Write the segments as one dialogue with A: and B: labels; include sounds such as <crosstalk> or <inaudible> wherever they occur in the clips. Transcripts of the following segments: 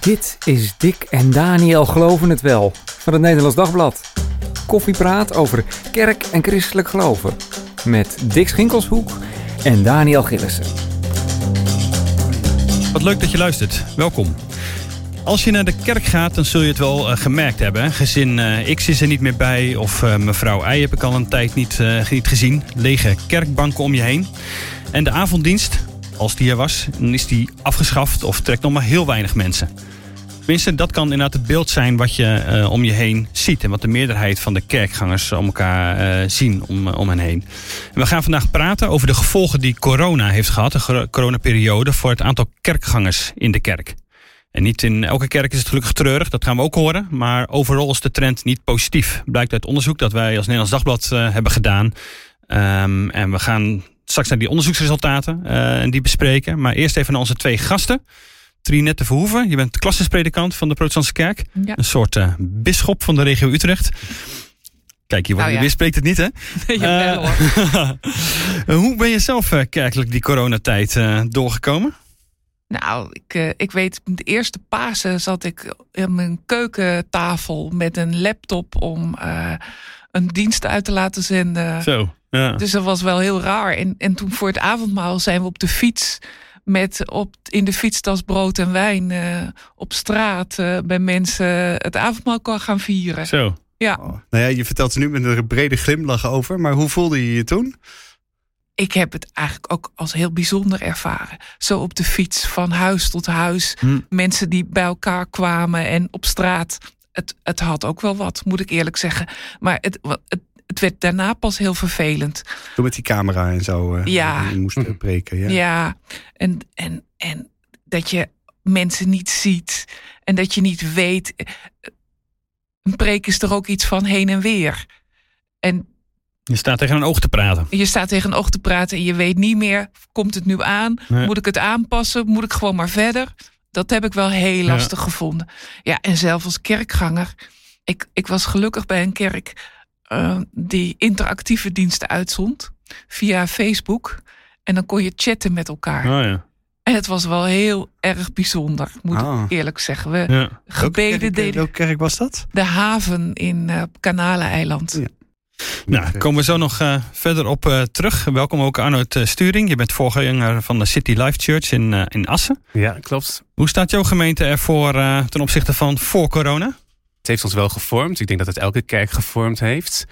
A: Dit is Dick en Daniel Geloven het Wel van het Nederlands Dagblad. Koffiepraat over kerk en christelijk geloven. Met Dick Schinkelshoek en Daniel Gillissen.
B: Wat leuk dat je luistert. Welkom. Als je naar de kerk gaat, dan zul je het wel uh, gemerkt hebben. Gezin uh, X is er niet meer bij. Of uh, mevrouw Y heb ik al een tijd niet, niet gezien. Lege kerkbanken om je heen. En de avonddienst, als die er was, dan is die afgeschaft of trekt nog maar heel weinig mensen. Tenminste, dat kan inderdaad het beeld zijn wat je uh, om je heen ziet. En wat de meerderheid van de kerkgangers om elkaar uh, zien om, om hen heen. En we gaan vandaag praten over de gevolgen die corona heeft gehad, de coronaperiode, voor het aantal kerkgangers in de kerk. En niet in elke kerk is het gelukkig treurig, dat gaan we ook horen. Maar overal is de trend niet positief. Blijkt uit onderzoek dat wij als Nederlands Dagblad hebben gedaan. Um, en we gaan straks naar die onderzoeksresultaten en die bespreken. Maar eerst even naar onze twee gasten. Trinette Verhoeven, je bent klassispredikant van de Protestantse Kerk. Ja. Een soort uh, bisschop van de regio Utrecht. Kijk, je, nou, ja. spreekt het niet, hè? <laughs>
C: ja,
B: uh, <laughs> hoe ben je zelf uh, kerkelijk die coronatijd doorgekomen?
C: Nou, ik, ik weet, de eerste Pasen zat ik aan mijn keukentafel met een laptop om een dienst uit te laten zenden.
B: Zo, ja.
C: Dus dat was wel heel raar. En, en toen voor het avondmaal zijn we op de fiets met op, in de fietstas brood en wijn uh, op straat uh, bij mensen het avondmaal kan gaan vieren.
B: Zo.
C: Ja.
D: Oh. Nou ja, je vertelt er nu met een brede glimlach over, maar hoe voelde je je toen?
C: Ik heb het eigenlijk ook als heel bijzonder ervaren. Zo op de fiets van huis tot huis. Hm. Mensen die bij elkaar kwamen en op straat. Het, het had ook wel wat, moet ik eerlijk zeggen. Maar het, het het werd daarna pas heel vervelend.
D: Toen met die camera en zo uh,
C: ja.
D: moest breken. Ja,
C: ja. En, en, en dat je mensen niet ziet. En dat je niet weet. Een preek is er ook iets van heen en weer. En
B: je staat tegen een oog te praten.
C: Je staat tegen een oog te praten en je weet niet meer, komt het nu aan? Nee. Moet ik het aanpassen? Moet ik gewoon maar verder? Dat heb ik wel heel lastig ja. gevonden. Ja, en zelf als kerkganger. Ik, ik was gelukkig bij een kerk uh, die interactieve diensten uitzond via Facebook. En dan kon je chatten met elkaar.
B: Oh ja.
C: En het was wel heel erg bijzonder, moet ah. ik eerlijk zeggen. We
B: ja.
C: gebeden
D: welke kerk,
C: deden.
D: Welke kerk was dat?
C: De haven in uh, Kanaleneiland.
B: Ja. Nou, komen we zo nog uh, verder op uh, terug. Welkom ook Arnold uh, Sturing. Je bent voorganger van de City Life Church in, in Assen.
E: Ja, klopt.
B: Hoe staat jouw gemeente ervoor ten opzichte van voor corona?
E: Het heeft ons wel gevormd. Ik denk dat het elke kerk gevormd heeft.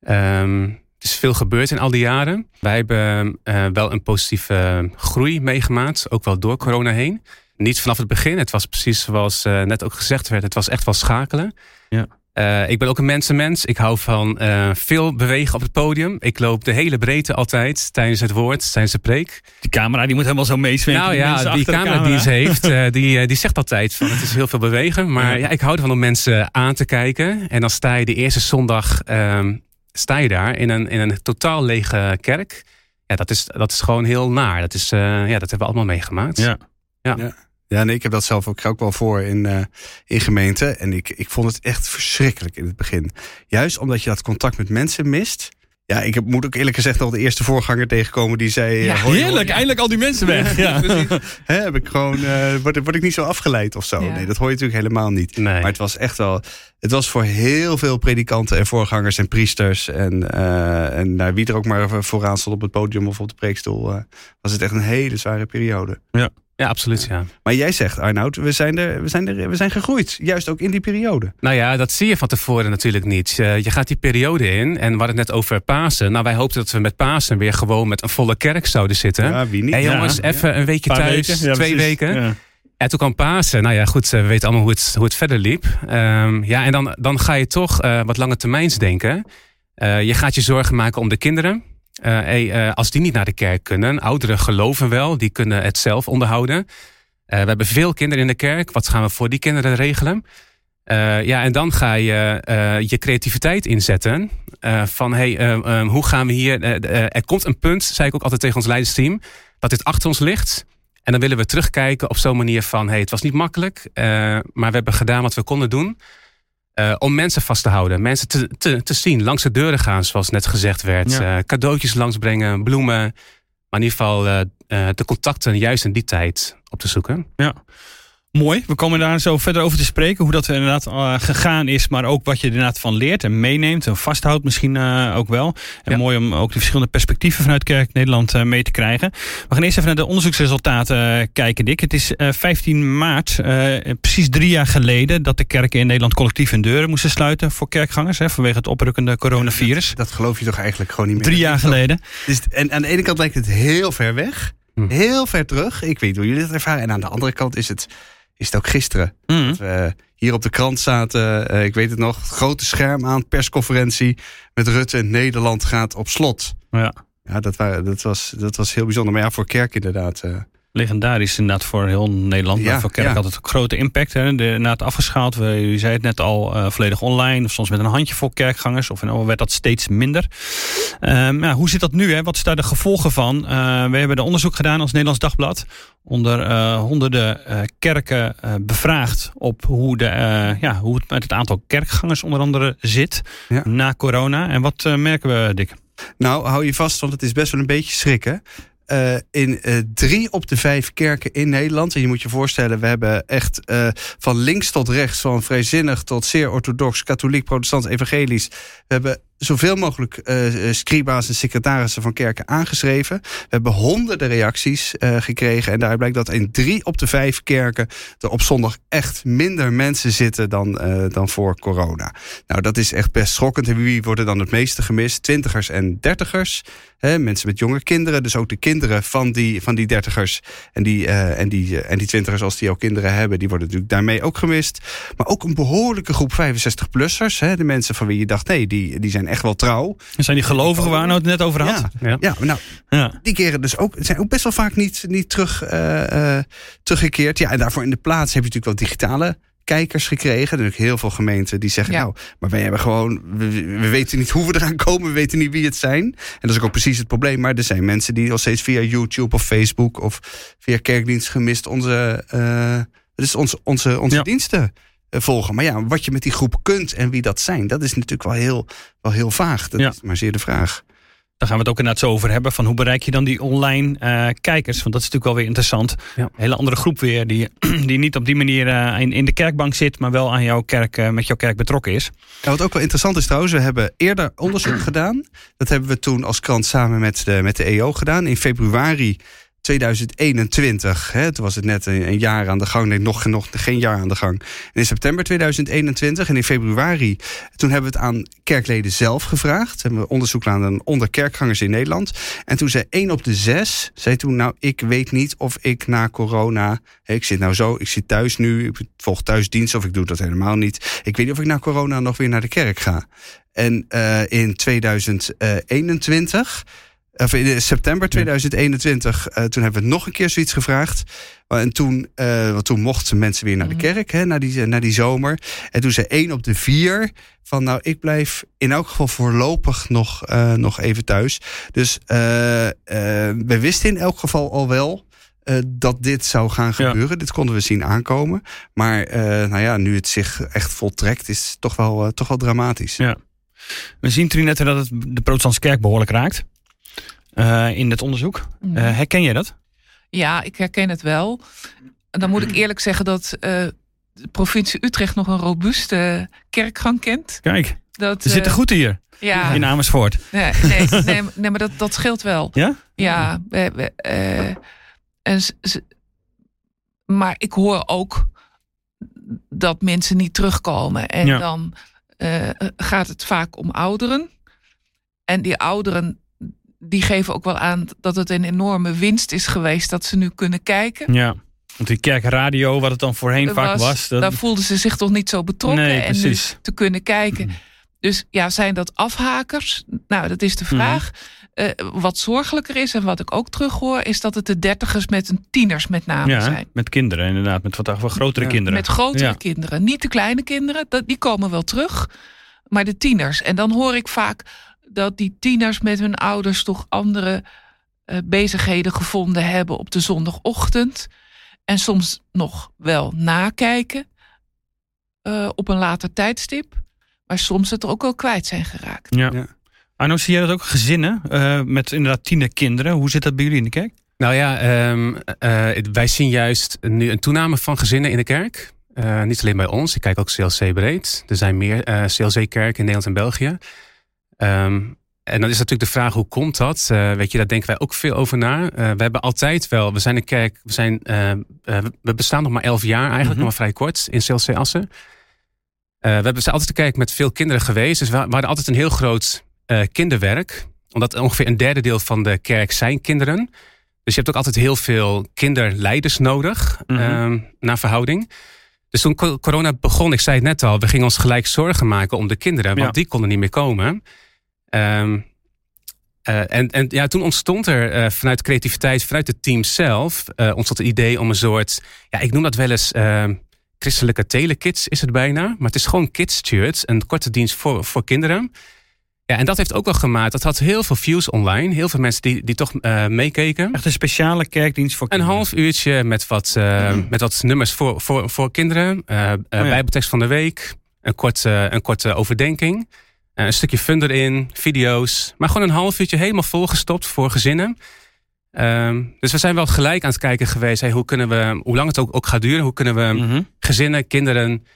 E: Er is veel gebeurd in al die jaren. Wij hebben uh, wel een positieve groei meegemaakt, ook wel door corona heen. Niet vanaf het begin. Het was precies zoals uh, net ook gezegd werd. Het was echt wel schakelen.
B: Ja.
E: Uh, ik ben ook een mensenmens. Ik hou van veel bewegen op het podium. Ik loop de hele breedte altijd tijdens het woord, tijdens de preek.
B: Die camera die moet helemaal zo meeswingen.
E: Nou ja, die camera, camera, die ze heeft, <laughs> die, die zegt altijd van het is heel veel bewegen. Maar ja. ja, ik hou ervan om mensen aan te kijken. En dan sta je de eerste zondag ehm, sta je daar in een, in een totaal lege kerk. Ja, dat is, dat is gewoon heel naar. Dat, is, ja, dat hebben we allemaal meegemaakt.
B: Ja.
E: Ja.
D: ja. Ja, nee, ik heb dat zelf ook, ook wel voor in, uh, in gemeenten. En ik, ik vond het echt verschrikkelijk in het begin. Juist omdat je dat contact met mensen mist. Ja, ik heb, moet ook eerlijk gezegd al de eerste voorganger tegenkomen die zei...
B: Ja, hoi, heerlijk, hoi. eindelijk al die mensen weg. Ja.
D: He, <laughs> heb ik gewoon, uh, word, word ik niet zo afgeleid of zo. Ja. Nee, dat hoor je natuurlijk helemaal niet.
E: Nee.
D: Maar het was echt wel... Het was voor heel veel predikanten en voorgangers en priesters... en, uh, en nou, wie er ook maar vooraan stond op het podium of op de preekstoel... Uh, was het echt een hele zware periode.
E: Ja. Ja, absoluut. Ja.
D: Maar jij zegt, Arnoud, we zijn, er, we, zijn er, we zijn gegroeid. Juist ook in die periode.
E: Nou ja, dat zie je van tevoren natuurlijk niet. Uh, je gaat die periode in en we hadden het net over Pasen. Nou, wij hoopten dat we met Pasen weer gewoon met een volle kerk zouden zitten.
D: Ja, wie niet?
E: Hé hey, jongens,
D: ja.
E: even een weekje thuis,
B: weken. Ja,
E: twee
B: precies.
E: weken.
B: Ja.
E: En toen kwam Pasen. Nou ja, goed, we weten allemaal hoe het, hoe het verder liep. Um, ja, en dan, dan ga je toch uh, wat lange termijns denken. Uh, je gaat je zorgen maken om de kinderen. Uh, als die niet naar de kerk kunnen, ouderen geloven wel, die kunnen het zelf onderhouden. Uh, we hebben veel kinderen in de kerk. Wat gaan we voor die kinderen regelen? Ja, en dan ga je je creativiteit inzetten. Van hey, hoe gaan we hier. er komt een punt, zei ik ook altijd tegen ons leidersteam, dat dit achter ons ligt. En dan willen we terugkijken op zo'n manier van: hey, het was niet makkelijk, maar we hebben gedaan wat we konden doen. Uh, om mensen vast te houden. Mensen te, te, te zien. Langs de deuren gaan, zoals net gezegd werd. Ja. Uh, cadeautjes langsbrengen, bloemen. Maar in ieder geval uh, de contacten juist in die tijd op te zoeken.
B: Ja. Mooi, we komen daar zo verder over te spreken. Hoe dat inderdaad uh, gegaan is, maar ook wat je er inderdaad van leert en meeneemt en vasthoudt misschien uh, ook wel. En mooi om ook de verschillende perspectieven vanuit Kerk Nederland uh, mee te krijgen. We gaan eerst even naar de onderzoeksresultaten kijken, Dick. Het is 15 maart, precies drie jaar geleden, dat de kerken in Nederland collectief hun deuren moesten sluiten voor kerkgangers hè, vanwege het oprukkende coronavirus.
D: Dat, dat, geloof je toch eigenlijk gewoon niet meer?
B: Drie jaar geleden.
D: Dus, en aan de ene kant lijkt het heel ver weg. Hm. Heel ver terug. Ik weet hoe jullie dat ervaren. En aan de andere kant is het is het ook gisteren. Mm. Dat we hier op de krant zaten, uh, ik weet het nog, grote scherm aan, persconferentie met Rutte. Nederland gaat op slot.
B: Ja,
D: ja dat, waren, dat, was, dat was heel bijzonder. Maar ja, voor kerk inderdaad. Uh,
B: legendarisch inderdaad voor heel Nederland. Ja, maar voor kerk had het een grote impact. Hè. De, na het afgeschaald, we, u zei het net al, uh, volledig online. Of soms met een handjevol kerkgangers. Of en werd dat steeds minder. Um, ja, hoe zit dat nu? Hè? Wat is daar de gevolgen van? Uh, we hebben de onderzoek gedaan als Nederlands Dagblad. Onder uh, honderden kerken bevraagd op hoe, de, ja, hoe het met het aantal kerkgangers onder andere zit. Ja. Na corona. En wat merken we, Dick?
D: Nou, hou je vast, want het is best wel een beetje schrikken. Uh, in uh, drie op de vijf kerken in Nederland. En je moet je voorstellen, we hebben echt uh, van links tot rechts, van vrijzinnig tot zeer orthodox, katholiek, protestant, evangelisch. We hebben zoveel mogelijk scriba's en secretarissen van kerken aangeschreven. We hebben honderden reacties gekregen. En daar blijkt dat in drie op de vijf kerken er op zondag echt minder mensen zitten dan, dan voor corona. Nou, dat is echt best schokkend. En wie worden dan het meeste gemist? Twintigers en dertigers. Hè, mensen met jonge kinderen. Dus ook de kinderen van die, van die dertigers en die, en, die, en die twintigers, als die ook kinderen hebben, die worden natuurlijk daarmee ook gemist. Maar ook een behoorlijke groep 65-plussers. De mensen van wie je dacht, nee, die, die zijn echt wel trouw.
B: zijn die gelovigen waar nou het net over had?
D: Ja, ja. nou, ja. die keren dus ook, zijn ook best wel vaak niet, niet terug, uh, uh, teruggekeerd. Ja, en daarvoor in de plaats heb je natuurlijk wel digitale kijkers gekregen. Er zijn heel veel gemeenten die zeggen, nou, maar wij hebben gewoon, we, we, weten niet hoe we eraan komen, we weten niet wie het zijn. En dat is ook precies het probleem. Maar er zijn mensen die al steeds via YouTube of Facebook of via kerkdienst gemist onze, uh, dus onze, onze, onze ja. diensten eh, volgen. Maar ja, wat je met die groep kunt en wie dat zijn, dat is natuurlijk wel heel, wel heel vaag. Dat ja. is maar zeer de vraag.
B: Daar gaan we het ook inderdaad zo over hebben. Van hoe bereik je dan die online uh, kijkers? Want dat is natuurlijk wel weer interessant. Ja. Een hele andere groep weer. Die, <clears throat> die niet op die manier uh, in, in de kerkbank zit. Maar wel aan jouw kerk, uh, met jouw kerk betrokken is.
D: Ja, wat ook wel interessant is trouwens. We hebben eerder onderzoek gedaan. Dat hebben we toen als krant samen met de, met de EO gedaan. In februari 2021. Hè, toen was het net een, jaar aan de gang. Nee, nog, nog geen jaar aan de gang. En in september 2021 en in februari... toen hebben we het aan kerkleden zelf gevraagd. Hebben we onderzoek gedaan onder kerkgangers in Nederland. En toen zei één op de zes... zei toen, nou, ik weet niet of ik na corona... Ik zit nou zo, ik zit thuis nu, ik volg thuisdienst... of ik doe dat helemaal niet. Ik weet niet of ik na corona nog weer naar de kerk ga. En uh, in 2021 of in september 2021, uh, toen hebben we nog een keer zoiets gevraagd. En toen, uh, want toen mochten mensen weer naar de kerk, hè, naar, die, naar die zomer. En toen zei één op de vier van, nou, ik blijf in elk geval voorlopig nog, uh, nog even thuis. Dus we wisten in elk geval al wel dat dit zou gaan gebeuren. Ja. Dit konden we zien aankomen. Maar nou ja, nu het zich echt voltrekt, is het toch wel, toch wel dramatisch.
B: Ja. We zien Trinette dat het de protestantse kerk behoorlijk raakt. Uh, in het onderzoek. Uh, herken jij dat?
C: Ja, ik herken het wel. Dan moet ik eerlijk zeggen dat uh, de provincie Utrecht nog een robuuste kerkgang kent.
B: Kijk, dat, ze zitten goed hier. Ja. In Amersfoort.
C: Nee, nee, nee, <laughs> nee maar dat, dat scheelt wel.
B: Ja?
C: Ja. We, we, en ze, maar ik hoor ook dat mensen niet terugkomen. En ja. dan gaat het vaak om ouderen. En die ouderen die geven ook wel aan dat het een enorme winst is geweest dat ze nu kunnen kijken.
B: Ja. Want die kerkradio, wat het dan voorheen was, vaak was.
C: Dat... Daar voelden ze zich toch niet zo betrokken nee, en nu te kunnen kijken. Mm. Dus ja, zijn dat afhakers? Nou, dat is de mm. vraag. Mm. Uh, wat zorgelijker is en wat ik ook terughoor, is dat het de dertigers met een tieners met name
B: ja,
C: zijn.
B: Met kinderen, inderdaad. Met wat, wat grotere ja. kinderen.
C: Met grotere ja. kinderen. Niet de kleine kinderen, dat, die komen wel terug. Maar de tieners. En dan hoor ik vaak dat die tieners met hun ouders toch andere uh, bezigheden gevonden hebben op de zondagochtend. En soms nog wel nakijken uh, op een later tijdstip. Maar soms het er ook wel kwijt zijn geraakt.
B: Ja. ja. Arno, zie jij dat ook gezinnen uh, met inderdaad tienerkinderen? Hoe zit dat bij jullie in de kerk?
E: Nou ja, ehm, eh, wij zien juist nu een toename van gezinnen in de kerk. Uh, niet alleen bij ons, ik kijk ook CLC breed. Er zijn meer uh, CLC-kerken in Nederland en België. Um, en dan is natuurlijk de vraag, hoe komt dat? Uh, weet je, daar denken wij ook veel over na. we hebben altijd wel, we zijn een kerk, we, zijn, we bestaan nog maar elf jaar eigenlijk, mm -hmm. nog maar vrij kort in CLC Assen. we hebben altijd een kerk met veel kinderen geweest. Dus we, we hadden altijd een heel groot kinderwerk. Omdat ongeveer een derde deel van de kerk zijn kinderen. Dus je hebt ook altijd heel veel kinderleiders nodig, mm -hmm. naar verhouding. Dus toen corona begon, ik zei het net al, we gingen ons gelijk zorgen maken om de kinderen, want die konden niet meer komen. Um, uh, en, en ja, toen ontstond er uh, vanuit creativiteit, vanuit het team zelf, uh, ontstond het idee om een soort, ja, ik noem dat wel eens ehm, christelijke telekids is het bijna, maar het is gewoon kids church, een korte dienst voor, voor kinderen. Ja, en dat heeft ook wel gemaakt. Dat had heel veel views online. Heel veel mensen die, die toch meekeken.
B: Echt een speciale kerkdienst voor kinderen.
E: Een half uurtje met wat, mm. met wat nummers voor, voor, voor kinderen. Oh, ja. Bijbeltekst van de week. Een korte, een korte overdenking. Een stukje fun erin. Video's. Maar gewoon een half uurtje helemaal volgestopt voor gezinnen. Um, dus we zijn wel gelijk aan het kijken geweest. Hey, hoe, kunnen we, hoe lang het ook, ook gaat duren. Hoe kunnen we mm -hmm. gezinnen, kinderen,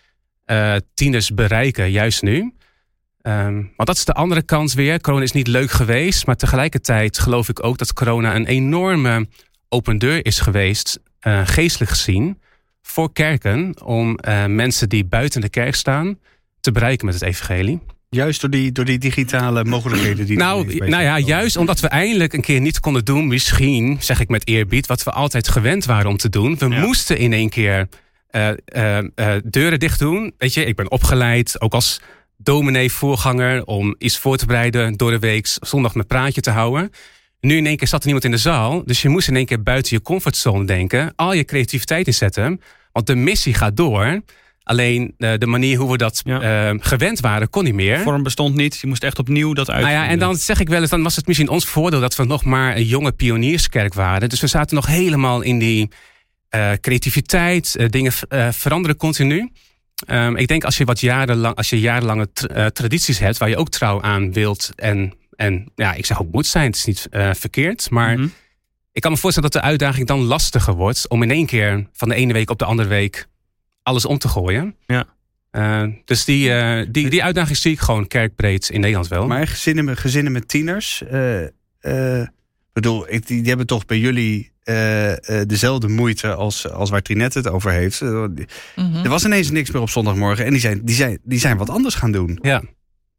E: tieners bereiken. Juist nu. Um, want dat is de andere kant weer. Corona is niet leuk geweest. Maar tegelijkertijd geloof ik ook dat corona een enorme open deur is geweest. Uh, geestelijk gezien. Voor kerken. Om uh, mensen die buiten de kerk staan. te bereiken met het evangelie.
D: Juist door die, door die digitale mogelijkheden die
E: nou, nou ja, juist omdat we eindelijk een keer niet konden doen, misschien, zeg ik met eerbied, wat we altijd gewend waren om te doen. We ja. moesten in één keer uh, deuren dicht doen. Weet je, ik ben opgeleid, ook als dominee voorganger om iets voor te bereiden door de week zondag met praatje te houden. Nu in één keer zat er niemand in de zaal, dus je moest in één keer buiten je comfortzone denken, al je creativiteit inzetten, want de missie gaat door. Alleen de, eh, de manier hoe we dat ja. uh, gewend waren, kon niet meer.
B: vorm bestond niet. Je moest echt opnieuw dat uit.
E: Nou ja, en dan zeg ik wel eens, dan was het misschien ons voordeel dat we nog maar een jonge pionierskerk waren. Dus we zaten nog helemaal in die uh, creativiteit. Uh, dingen veranderen continu. Um, ik denk als je wat jarenlang, als je jarenlange tradities hebt waar je ook trouw aan wilt en, en ja, ik zeg ook moet zijn, het is niet verkeerd, maar mm -hmm. ik kan me voorstellen dat de uitdaging dan lastiger wordt om in één keer van de ene week op de andere week alles om te gooien. Ja. Uh, dus die, die, die uitdaging zie ik gewoon kerkbreed in Nederland wel.
D: Maar gezinnen met, gezinnen met tieners, bedoel, die, die hebben toch bij jullie uh, uh, dezelfde moeite als, als waar Trinette het over heeft. Uh, mm -hmm. Er was ineens niks meer op zondagmorgen. En die zijn, die zijn, die zijn wat anders gaan doen.
E: Ja.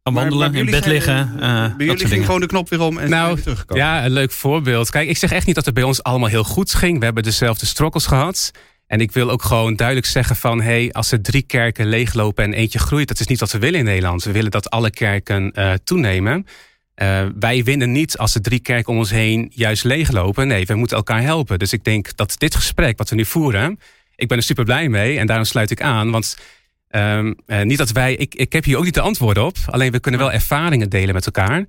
B: Wandelen, in bed liggen.
D: bij jullie ging gewoon de knop weer om en
E: nou,
D: weer teruggekomen.
E: Ja, een leuk voorbeeld. Kijk, ik zeg echt niet dat het bij ons allemaal heel goed ging. We hebben dezelfde struggles gehad. En ik wil ook gewoon duidelijk zeggen van... hey, als er drie kerken leeglopen en eentje groeit... dat is niet wat we willen in Nederland. We willen dat alle kerken toenemen. Uh, wij winnen niet als de drie kerken om ons heen juist leeglopen. Nee, we moeten elkaar helpen. Dus ik denk dat dit gesprek wat we nu voeren, ik ben er super blij mee en daarom sluit ik aan. Want um, uh, niet dat wij, ik, ik heb hier ook niet de antwoorden op, alleen we kunnen wel ervaringen delen met elkaar.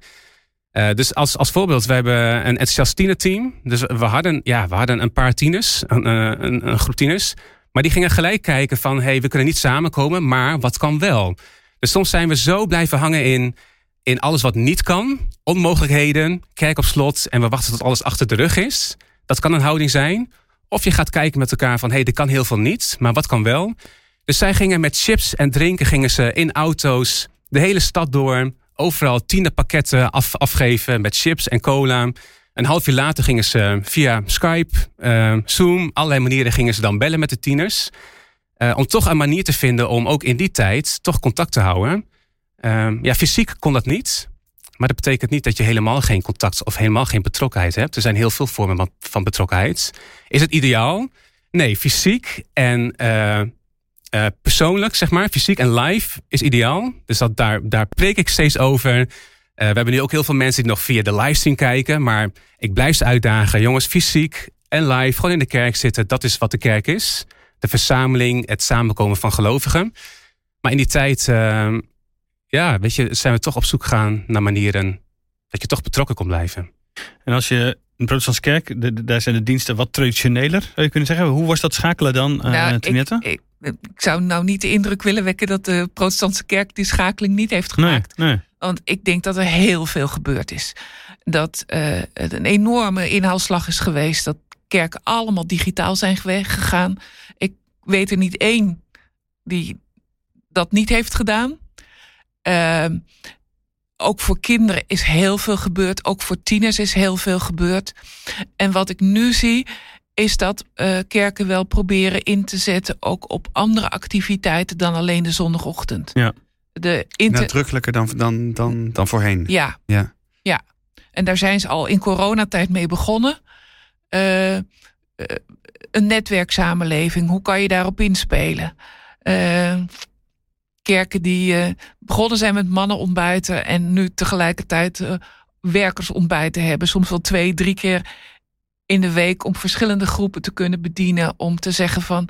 E: Uh, dus als, als voorbeeld, we hebben een enthousiast team. Dus we hadden, ja, we hadden een paar tieners, een, een, een groep tieners. Maar die gingen gelijk kijken van, hey, we kunnen niet samenkomen, maar wat kan wel? Dus soms zijn we zo blijven hangen in in alles wat niet kan, onmogelijkheden, kerk op slot en we wachten tot alles achter de rug is. Dat kan een houding zijn. Of je gaat kijken met elkaar van hé, hey, er kan heel veel niet, maar wat kan wel? Dus zij gingen met chips en drinken gingen ze in auto's de hele stad door. Overal tiende pakketten af, afgeven met chips en cola. Een half uur later gingen ze via Skype, uh, Zoom, allerlei manieren gingen ze dan bellen met de tieners. Uh, om toch een manier te vinden om ook in die tijd toch contact te houden. Um, ja, fysiek kon dat niet. Maar dat betekent niet dat je helemaal geen contact of helemaal geen betrokkenheid hebt. Er zijn heel veel vormen van betrokkenheid. Is het ideaal? Nee, fysiek en uh, persoonlijk, zeg maar. Fysiek en live is ideaal. Dus dat, daar, daar preek ik steeds over. Uh, we hebben nu ook heel veel mensen die nog via de livestream kijken. Maar ik blijf ze uitdagen. Jongens, fysiek en live, gewoon in de kerk zitten. Dat is wat de kerk is. De verzameling, het samenkomen van gelovigen. Maar in die tijd ehm, ja, weet je, zijn we toch op zoek gaan naar manieren dat je toch betrokken kon blijven.
B: En als je protestantse kerk, de, daar zijn de diensten wat traditioneler, zou je kunnen zeggen. Hoe was dat schakelen dan, uh, nou, ik,
C: ik, ik, zou nou niet de indruk willen wekken dat de protestantse kerk die schakeling niet heeft gemaakt.
B: Nee, nee.
C: Want ik denk dat er heel veel gebeurd is. Dat uh, het een enorme inhaalslag is geweest. Dat kerken allemaal digitaal zijn gegaan. Ik weet er niet één die dat niet heeft gedaan. Ehm, ook voor kinderen is heel veel gebeurd. Ook voor tieners is heel veel gebeurd. En wat ik nu zie, is dat uh, kerken wel proberen in te zetten ook op andere activiteiten dan alleen de zondagochtend.
B: Ja.
D: De inter... Nadrukkelijker dan, dan, dan, dan voorheen.
C: Ja.
D: ja.
C: Ja. En daar zijn ze al in coronatijd mee begonnen. Uh, uh, een netwerksamenleving, hoe kan je daarop inspelen? Kerken die begonnen zijn met mannen ontbijten en nu tegelijkertijd werkers ontbijten hebben. Soms wel twee, drie keer in de week om verschillende groepen te kunnen bedienen. Om te zeggen van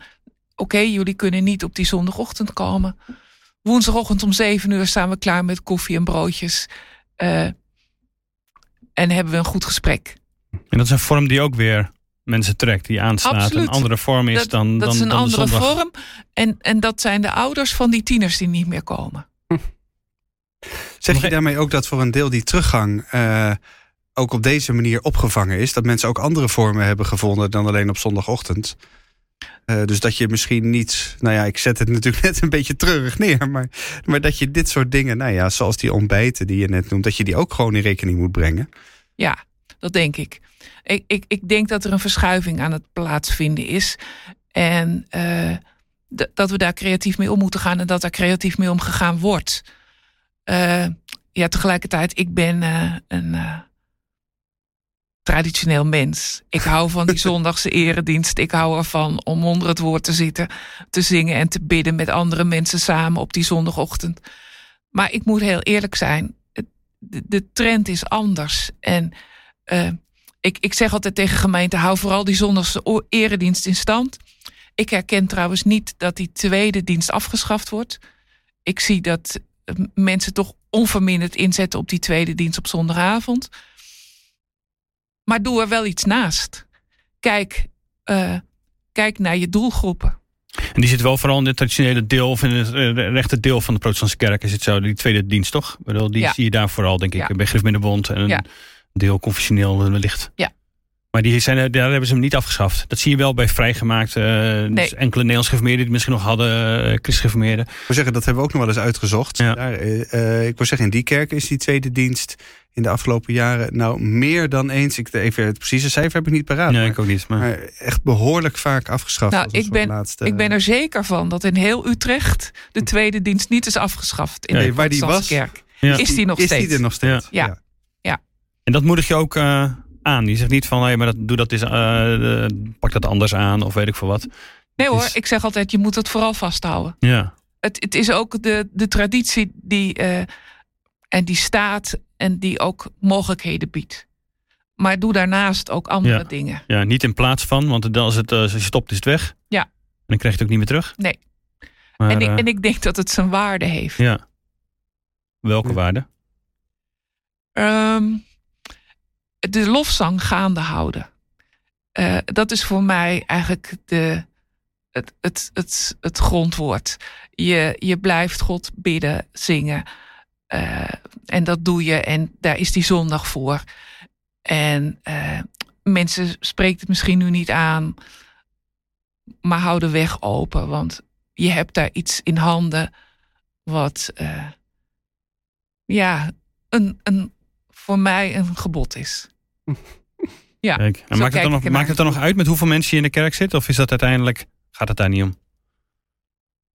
C: oké, jullie kunnen niet op die zondagochtend komen. Woensdagochtend om zeven uur staan we klaar met koffie en broodjes. Uh, en hebben we een goed gesprek.
B: En dat is een vorm die ook weer mensen trekt, die aanslaat. Absoluut. Een andere vorm is dan.
C: Dat
B: dan,
C: is een
B: dan
C: andere
B: zondag.
C: vorm. En, en dat zijn de ouders van die tieners die niet meer komen.
D: Zeg je daarmee ook dat voor een deel die teruggang uh, ook op deze manier opgevangen is. Dat mensen ook andere vormen hebben gevonden dan alleen op zondagochtend. Uh, dus dat je misschien niet, nou ja, ik zet het <laughs> natuurlijk net een beetje treurig neer, maar, maar dat je dit soort dingen, nou ja, zoals die ontbijten die je net noemt, dat je die ook gewoon in rekening moet brengen.
C: Ja, dat denk ik. Ik, ik, ik denk dat er een verschuiving aan het plaatsvinden is. En uh, dat we daar creatief mee om moeten gaan en dat daar creatief mee omgegaan wordt. Uh, ja, tegelijkertijd, ik ben een traditioneel mens. Ik hou van die <laughs> zondagse eredienst. Ik hou ervan om onder het woord te zitten, te zingen en te bidden met andere mensen samen op die zondagochtend. Maar ik moet heel eerlijk zijn, de, de trend is anders. En uh, ik, ik zeg altijd tegen gemeenten, hou vooral die zondagse eredienst in stand. Ik herken trouwens niet dat die tweede dienst afgeschaft wordt. Ik zie dat mensen toch onverminderd inzetten op die tweede dienst op zondagavond. Maar doe er wel iets naast. Kijk, uh, kijk naar je doelgroepen.
B: En die zit wel vooral in het traditionele deel of in het rechte deel van de protestantse kerk. Is het zo, die tweede dienst toch? Die ja. zie je daar vooral, denk ik, ja. bij Griffmiddenbond en een deel confessioneel wellicht.
C: Ja.
B: Maar die zijn, daar hebben ze hem niet afgeschaft. Dat zie je wel bij vrijgemaakt. Uh, nee. dus enkele Nederlands geformeerden die het misschien nog hadden, uh, christgeformeerden.
D: Ik wil zeggen, dat hebben we ook nog wel eens uitgezocht.
B: Ja.
D: Daar, uh, ik wil zeggen, in die kerk is die tweede dienst in de afgelopen jaren nou meer dan eens. Ik even het precieze cijfer heb ik niet paraat.
B: Nee, ik ook niet. Maar...
D: maar echt behoorlijk vaak afgeschaft.
C: Nou, ik ben,
D: laatste...
C: ik ben er zeker van dat in heel Utrecht de tweede dienst niet is afgeschaft in
D: nee,
C: de
D: waar die was,
C: kerk. Ja. Is die nog
D: is
C: steeds?
D: Is die er nog steeds?
C: Ja. ja.
B: En dat moedig je ook uh, aan. Je zegt niet van, hey, maar dat, doe dat eens, uh, pak dat anders aan of weet ik veel wat.
C: Nee hoor, is... ik zeg altijd, je moet het vooral vasthouden.
B: Ja.
C: Het, het is ook de, de traditie die, uh, en die staat en die ook mogelijkheden biedt. Maar doe daarnaast ook andere
B: ja.
C: dingen.
B: Ja, niet in plaats van, want als het, als je stopt is het weg.
C: Ja.
B: En dan krijg je het ook niet meer terug.
C: Nee.
B: Maar,
C: en, ik, en ik denk dat het zijn waarde heeft.
B: Ja. Welke waarde?
C: Um, de lofzang gaande houden. Uh, dat is voor mij eigenlijk de, het, het, het, het grondwoord. Je, je blijft God bidden, zingen. Uh, en dat doe je en daar is die zondag voor. En uh, mensen spreekt het misschien nu niet aan, maar hou de weg open, want je hebt daar iets in handen wat, ja, een, een, voor mij een gebod is. <laughs> Ja,
B: Kijk, en maakt, het dan nog, maakt het dan nog uit met hoeveel mensen je in de kerk zit? Of is dat uiteindelijk, gaat het daar niet om?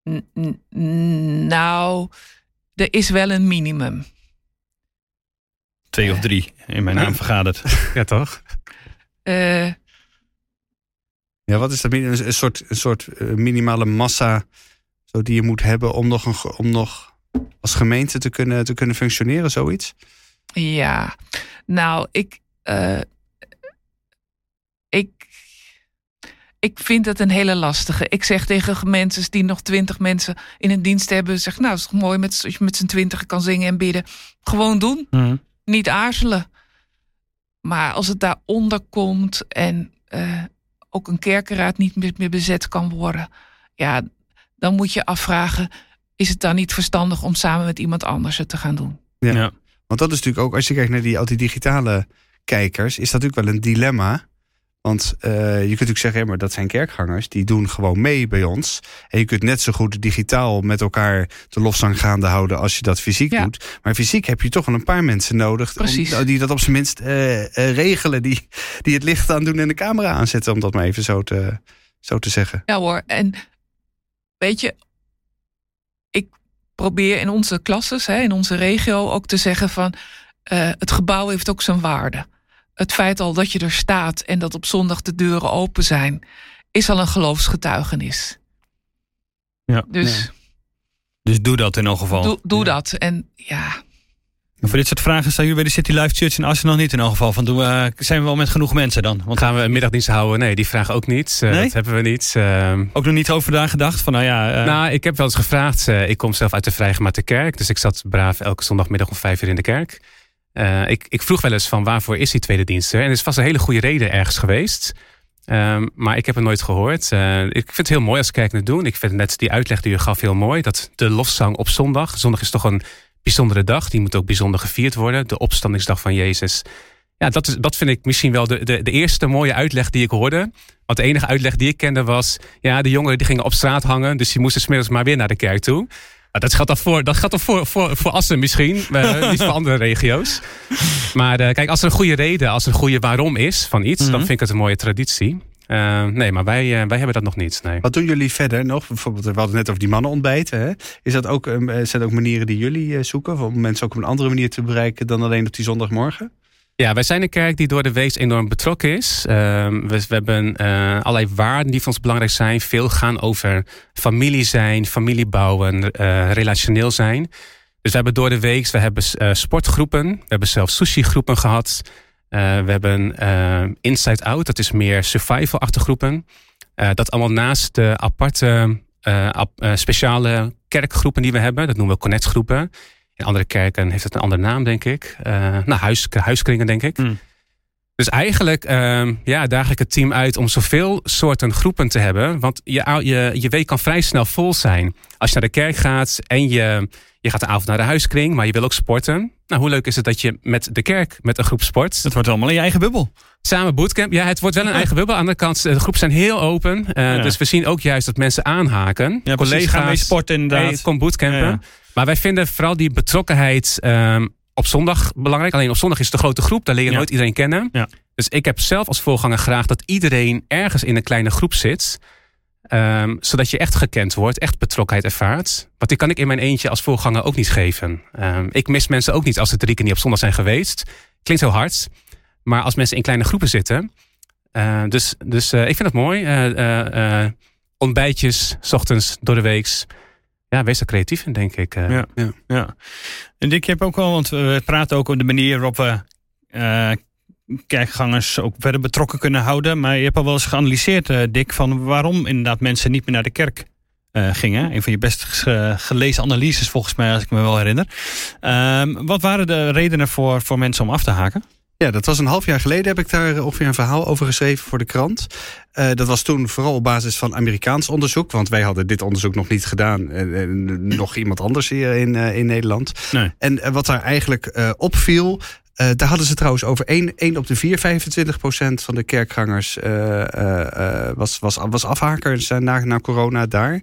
C: N nou, er is wel een minimum.
B: Twee of drie, in mijn naam vergaderd. <laughs>
E: ja, toch?
C: Uh,
D: ja, wat is dat? Een, een soort, een soort minimale massa zo die je moet hebben om nog, een, om nog als gemeente te kunnen, te kunnen functioneren, zoiets?
C: Ja, nou, ik, uh, ik, ik vind het een hele lastige. Ik zeg tegen gemeentes die nog twintig mensen in een dienst hebben, zeg, nou, het is toch mooi met, als je met z'n twintig kan zingen en bidden. Gewoon doen.
B: Mm.
C: Niet aarzelen. Maar als het daaronder komt en uh, ook een kerkenraad niet meer, meer bezet kan worden, ja, dan moet je afvragen: is het dan niet verstandig om samen met iemand anders het te gaan doen?
D: Ja. ja. Want dat is natuurlijk ook, als je kijkt naar die, al die digitale kijkers, is dat natuurlijk wel een dilemma. Want uh, je kunt natuurlijk zeggen, maar dat zijn kerkgangers, die doen gewoon mee bij ons. En je kunt net zo goed digitaal met elkaar de lofzang gaande houden als je dat fysiek doet. Maar fysiek heb je toch wel een paar mensen nodig om, die dat op zijn minst uh, uh, regelen. Die, die het licht aan doen en de camera aanzetten, om dat maar even zo te, zo te zeggen.
C: Ja hoor, en weet je, probeer in onze klasses, hè, in onze regio ook te zeggen van het gebouw heeft ook zijn waarde het feit al dat je er staat en dat op zondag de deuren open zijn, is al een geloofsgetuigenis.
B: Ja.
C: Dus,
B: dus doe dat in elk geval.
C: Doe, doe dat. En ja.
B: Voor dit soort vragen staan jullie bij de City Life Church in Arsenal niet in elk geval. Van, doen we, zijn we wel met genoeg mensen dan?
E: Want gaan we een middagdienst houden? Nee, die vraag ook niet. Uh, nee? Dat hebben we niet. Uh,
B: ook nog niet over daar gedacht? Van, nou, ja,
E: uh... nou, ik heb wel eens gevraagd. ik kom zelf uit de Vrijgemaakte Kerk. Dus ik zat braaf elke zondagmiddag om vijf uur in de kerk. Ik, ik, vroeg wel eens van waarvoor is die tweede dienst er? En er is vast een hele goede reden ergens geweest. Um, maar ik heb het nooit gehoord. Uh, ik vind het heel mooi als kerk het doen. Ik vind net die uitleg die u gaf heel mooi. Dat de lofzang op zondag. Zondag is toch een bijzondere dag. Die moet ook bijzonder gevierd worden. De opstandingsdag van Jezus. Ja, dat, is, dat vind ik misschien wel de, de, de eerste mooie uitleg die ik hoorde. Want de enige uitleg die ik kende was... ja, de jongeren die gingen op straat hangen... dus die moesten smiddags maar weer naar de kerk toe dat gaat dan voor, dat gaat dan voor, voor, voor Assen misschien, <laughs> uh, niet voor andere regio's. Maar uh, kijk, als er een goede reden, als er een goede waarom is van iets, dan mhm. vind ik het een mooie traditie. Uh, nee, maar wij, wij hebben dat nog niet. Nee.
D: Wat doen jullie verder nog? Bijvoorbeeld, we hadden net over die mannen ontbijten. Hè? Is dat ook, zijn dat ook manieren die jullie zoeken? Om mensen ook op een andere manier te bereiken dan alleen op die zondagmorgen?
E: Ja, wij zijn een kerk die door de wees enorm betrokken is. Uh, we, we, hebben uh, allerlei waarden die voor ons belangrijk zijn. Veel gaan over familie zijn, familie bouwen, uh, relationeel zijn. Dus we hebben door de week, we hebben sportgroepen. We hebben zelfs sushi-groepen gehad. We hebben Inside Out, dat is meer survival-achtige groepen. dat allemaal naast de aparte, speciale kerkgroepen die we hebben. Dat noemen we connectgroepen. In andere kerken heeft het een andere naam, denk ik. Nou, huis, huiskringen, denk ik. Mm. Dus eigenlijk uh, ja, daag ik het team uit om zoveel soorten groepen te hebben. Want je, je, je week kan vrij snel vol zijn. Als je naar de kerk gaat en je, je gaat de avond naar de huiskring, maar je wil ook sporten. Nou, hoe leuk is het dat je met de kerk met een groep sport.
B: Het wordt allemaal in je eigen bubbel.
E: Samen bootcamp. Ja, het wordt wel een eigen bubbel. Aan de andere kant, de groepen zijn heel open. Uh, Dus we zien ook juist dat mensen aanhaken.
B: Ja, Collega's gaan mee sporten inderdaad. Hey,
E: kom bootcampen. Maar wij vinden vooral die betrokkenheid um, op zondag belangrijk. Alleen op zondag is het een grote groep, daar leer je nooit iedereen kennen. Dus ik heb zelf als voorganger graag dat iedereen ergens in een kleine groep zit. Um, zodat je echt gekend wordt, echt betrokkenheid ervaart. Want die kan ik in mijn eentje als voorganger ook niet geven. Um, ik mis mensen ook niet als ze drie keer niet op zondag zijn geweest. Klinkt heel hard. Maar als mensen in kleine groepen zitten. Uh, dus dus uh, ik vind het mooi. Uh, ontbijtjes, s ochtends, door de weeks ja, wees er creatief in, denk ik.
B: Eh. Ja, ja. ja. En Dick, je hebt ook al, want we praten ook over de manier waarop we kerkgangers ook verder betrokken kunnen houden. Maar je hebt al wel eens geanalyseerd, uh, Dick, van waarom inderdaad mensen niet meer naar de kerk gingen. Een van je best gelezen analyses volgens mij, als ik me wel herinner. Ehm, wat waren de redenen voor, voor mensen om af te haken?
D: Ja, dat was een half jaar geleden heb ik daar ongeveer een verhaal over geschreven voor de krant. Uh, dat was toen vooral op basis van Amerikaans onderzoek. Want wij hadden dit onderzoek nog niet gedaan. En, nog iemand anders hier in, uh, in Nederland. Nee. En uh, wat daar eigenlijk opviel. Daar hadden ze trouwens over 1, 1 op de 4, 25 procent van de kerkgangers was, was, was afhakers na, na corona daar.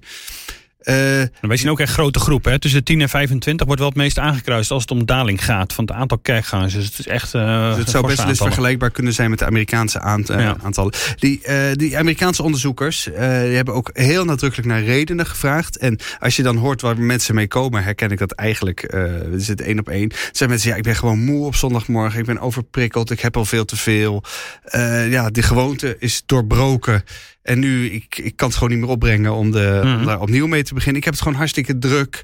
B: Uh, wij zien ook echt grote groepen. Hè? Tussen 10 en 25 wordt wel het meest aangekruist als het om daling gaat van het aantal kerkgangers. Dus het is echt. Uh,
D: dus het zou best eens vergelijkbaar kunnen zijn met de Amerikaanse aant uh, aantallen. Die, die Amerikaanse onderzoekers die hebben ook heel nadrukkelijk naar redenen gevraagd. En als je dan hoort waar mensen mee komen, herken ik dat eigenlijk. we zitten één op één. Er zijn mensen, ja, ik ben gewoon moe op zondagmorgen. Ik ben overprikkeld. Ik heb al veel te veel. ja, die gewoonte is doorbroken. En nu, ik, ik kan het gewoon niet meer opbrengen om, de, om mhm. daar opnieuw mee te beginnen. Ik heb het gewoon hartstikke druk.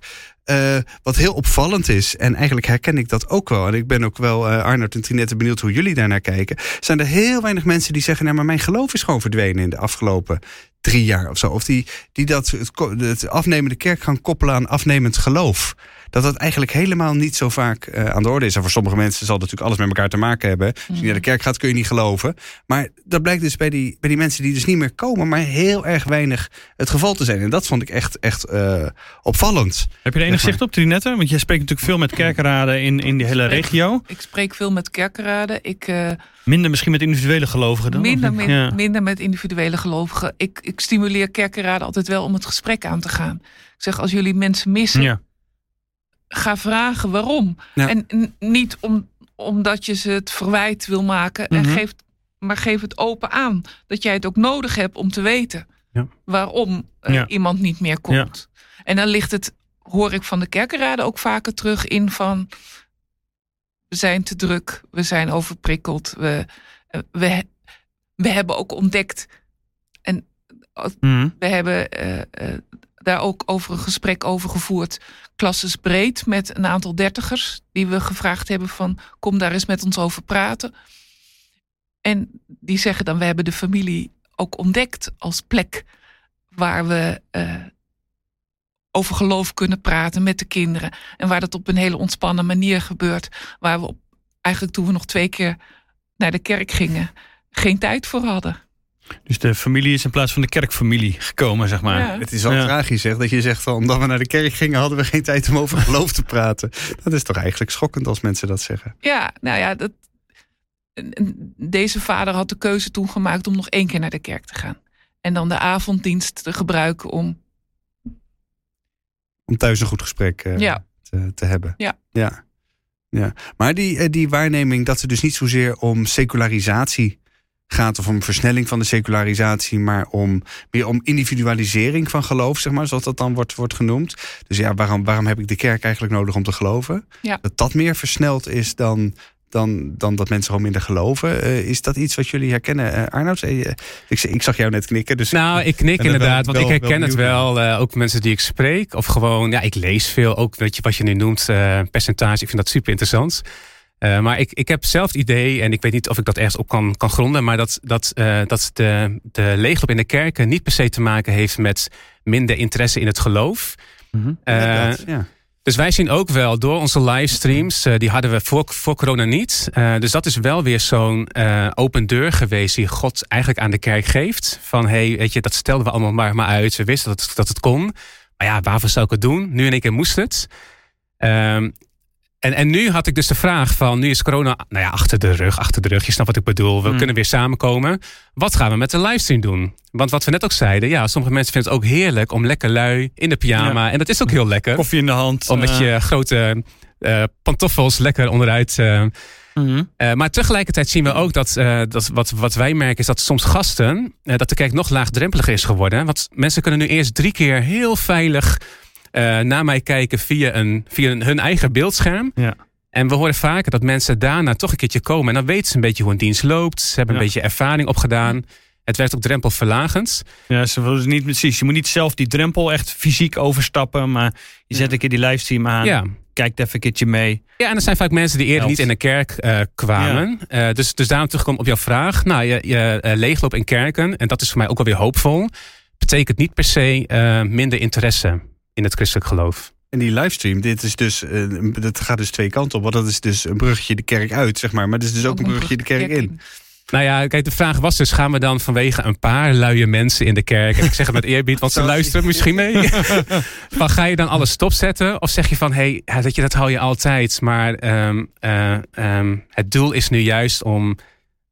D: Uh, wat heel opvallend is, en eigenlijk herken ik dat ook wel. En ik ben ook wel, uh, Arnold en Trinette, benieuwd hoe jullie daarnaar kijken. Zijn er heel weinig mensen die zeggen: Nou, maar mijn geloof is gewoon verdwenen in de afgelopen drie jaar of zo. Of die, die dat, het, het afnemende kerk gaan koppelen aan afnemend geloof dat dat eigenlijk helemaal niet zo vaak uh, aan de orde is. En voor sommige mensen zal dat natuurlijk alles met elkaar te maken hebben. Als je naar de
C: Mhm.
D: kerk gaat, kun je niet geloven. Maar dat blijkt dus bij die, bij die mensen die dus niet meer komen, maar heel erg weinig het geval te zijn. En dat vond ik echt, echt uh, opvallend.
B: Heb je er enig zicht op, Trinette? Want je spreekt natuurlijk veel met kerkenraden in, in die hele regio.
C: Ik spreek veel met kerkenraden. Ik, uh,
B: minder misschien met individuele gelovigen dan?
C: Minder, min, ja. minder met individuele gelovigen. Ik, ik stimuleer kerkenraden altijd wel om het gesprek aan te gaan. Ik zeg, als jullie mensen missen,
B: ja.
C: Ga vragen waarom. Ja. En niet om, omdat je ze het verwijt wil maken.
B: Mhm.
C: En geef, maar geef het open aan. Dat jij het ook nodig hebt om te weten
E: ja.
C: waarom uh,
B: Ja.
C: iemand niet meer komt. En dan ligt het, hoor ik van de kerkenraden ook vaker terug in van... We zijn te druk, we zijn overprikkeld. We, eh, we, we hebben ook ontdekt... En
B: Mhm.
C: we hebben uh, uh, daar ook over een gesprek over gevoerd. Klasses breed met een aantal dertigers. Die we gevraagd hebben van kom daar eens met ons over praten. En die zeggen dan we hebben de familie ook ontdekt als plek waar we uh, over geloof kunnen praten met de kinderen. En waar dat op een hele ontspannen manier gebeurt. Waar we op, eigenlijk toen we nog twee keer naar de kerk gingen geen tijd voor hadden.
B: Dus de familie is in plaats van de kerkfamilie gekomen, zeg maar.
C: Ja.
D: Het is wel ja. tragisch, zeg, dat je zegt van omdat we naar de kerk gingen, hadden we geen tijd om over geloof te praten. Dat is toch eigenlijk schokkend als mensen dat zeggen.
C: Ja, nou ja, dat, deze vader had de keuze toen gemaakt om nog één keer naar de kerk te gaan. En dan de avonddienst te gebruiken om.
D: Om thuis een goed gesprek uh,
C: ja.
D: te, te, hebben.
C: Ja.
D: ja. ja. Maar die, die waarneming dat het dus niet zozeer om secularisatie gaat of om versnelling van de secularisatie, maar om meer om individualisering van geloof, zeg maar, zoals dat dan wordt, wordt genoemd. Dus ja, waarom, waarom heb ik de kerk eigenlijk nodig om te geloven?
C: Ja.
D: Dat dat meer versneld is dan, dan, dan dat mensen gewoon minder geloven. Uh, is dat iets wat jullie herkennen, uh, Arnoud? Uh, ik, ik zag jou net knikken. Dus
E: nou, ik knik inderdaad, wel, want ik herken het wel. uh, ook mensen die ik spreek, of gewoon, ja, ik lees veel. Ook weet je, wat je nu noemt, uh, percentage. Ik vind dat super interessant. Uh, maar ik, ik heb zelf het idee, en ik weet niet of ik dat ergens op kan, kan gronden, maar dat, dat, uh, dat de, de leegloop in de kerken niet per se te maken heeft met minder interesse in het geloof.
D: Mm -hmm. uh, dat, ja.
E: Dus wij zien ook wel door onze livestreams, die hadden we voor, voor corona niet. dus dat is wel weer zo'n open deur geweest die God eigenlijk aan de kerk geeft. Van hey, weet je, dat stelden we allemaal maar, maar uit. We wisten dat het, dat het kon. Maar ja, waarvoor zou ik het doen? Nu in één keer moest het. Um, en, en nu had ik dus de vraag van, nu is corona nou ja, achter de rug, achter de rug. Je snapt wat ik bedoel. We
B: Hmm.
E: kunnen weer samenkomen. Wat gaan we met de livestream doen? Want wat we net ook zeiden, ja, sommige mensen vinden het ook heerlijk om lekker lui in de pyjama.
B: Ja.
E: En dat is ook heel lekker.
B: Koffie in de hand.
E: Om met
B: uh,
E: je grote uh, pantoffels lekker onderuit. Uh,
B: mm-hmm.
E: maar tegelijkertijd zien we ook dat, dat wat, wat wij merken is dat soms gasten, dat de kerk nog laagdrempeliger is geworden. Want mensen kunnen nu eerst drie keer heel veilig uh, naar mij kijken via, een, via een, hun eigen beeldscherm.
B: Ja.
E: En we horen vaker dat mensen daarna toch een keertje komen. En dan weten ze een beetje hoe een dienst loopt. Ze hebben
B: Ja.
E: een beetje ervaring opgedaan. Het werkt ook drempelverlagend.
B: Ja, ze willen dus niet precies. Je moet niet zelf die drempel echt fysiek overstappen, maar je zet een keer die livestream aan.
E: Ja.
B: Kijkt even een keertje mee.
E: Ja, en er zijn vaak mensen die eerder niet in de kerk uh, kwamen. Uh, dus, dus daarom terugkomen op jouw vraag. Nou, je, je uh, leegloop in kerken, en dat is voor mij ook wel weer hoopvol. Betekent niet per se minder interesse in het christelijk geloof.
D: En die livestream, dit is dus, uh, dat gaat dus twee kanten op. Want dat is dus een bruggetje de kerk uit, zeg maar. Maar het is dus ook een bruggetje de kerk in.
E: Nou ja, kijk, de vraag was dus: gaan we dan vanwege een paar luie mensen in de kerk. En ik zeg het met eerbied, want ze luisteren misschien mee. <laughs> van, ga je dan alles stopzetten? Of zeg je van: hé, hey, dat, je, dat hou je altijd. Maar um, uh, um, het doel is nu juist om.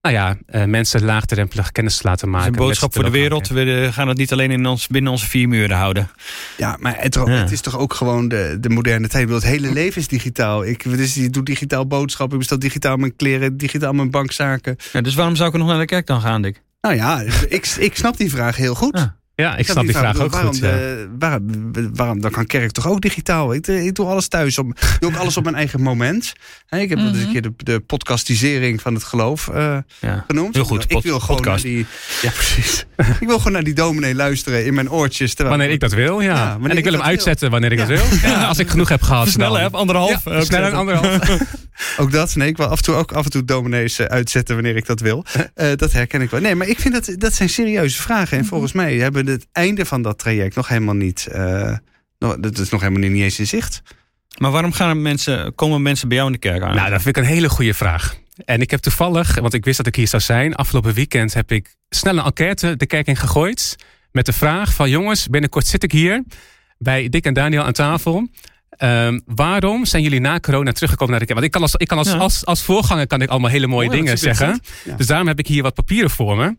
E: Nou ja, uh, mensen laagdrempelig kennis te laten maken.
B: een boodschap voor de wereld. We gaan het niet alleen in ons, binnen onze vier muren houden.
D: Ja, maar het, ja. het is toch ook gewoon de, de moderne tijd. Het hele leven is digitaal. Ik dus, je doe digitaal boodschappen, ik bestel digitaal mijn kleren, digitaal mijn bankzaken.
B: Ja, dus waarom zou ik er nog naar de kerk dan gaan, Dick?
D: Nou ja, ik, ik snap die vraag heel goed.
E: Ja. Ja, ik, ik snap die vraag, vraag ook
D: waarom
E: goed.
D: De, ja. waarom, waarom, dan kan kerk toch ook digitaal? Ik, ik doe alles thuis. Op, ik doe ook alles op mijn eigen moment. He, ik heb mm -hmm. dus een keer de, de podcastisering van het geloof uh,
B: ja.
D: genoemd.
B: Heel goed,
D: ik wil gewoon
B: podcast.
D: naar die, ja, precies. <laughs> ik wil gewoon naar die dominee luisteren in mijn oortjes.
E: Wanneer ik dat wil, ja. ja en ik wil hem uitzetten wanneer ik dat wil. als ik genoeg heb gehad.
B: Sneller, heb anderhalf.
E: Sneller, <laughs> anderhalf.
D: ook dat. Nee, ik wil af en toe ook af en toe dominees uh, uitzetten wanneer ik dat wil. Uh, dat herken ik wel. Nee, maar ik vind dat dat zijn serieuze vragen. En volgens mij hebben het einde van dat traject nog helemaal niet. Uh, nog, dat is nog helemaal niet eens in zicht.
B: Maar waarom gaan mensen, komen mensen bij jou in de kerk aan?
E: Nou, dat vind ik een hele goede vraag. En ik heb toevallig, want ik wist dat ik hier zou zijn, afgelopen weekend heb ik snel een enquête de kerk in gegooid. Met de vraag van jongens, binnenkort zit ik hier bij Dick en Daniel aan tafel. Um, waarom zijn jullie na corona teruggekomen naar de kerk? Want ik kan als, ik kan als, ja. als, als voorganger kan ik allemaal hele mooie oh, dingen zeggen. Ja. Dus daarom heb ik hier wat papieren voor me.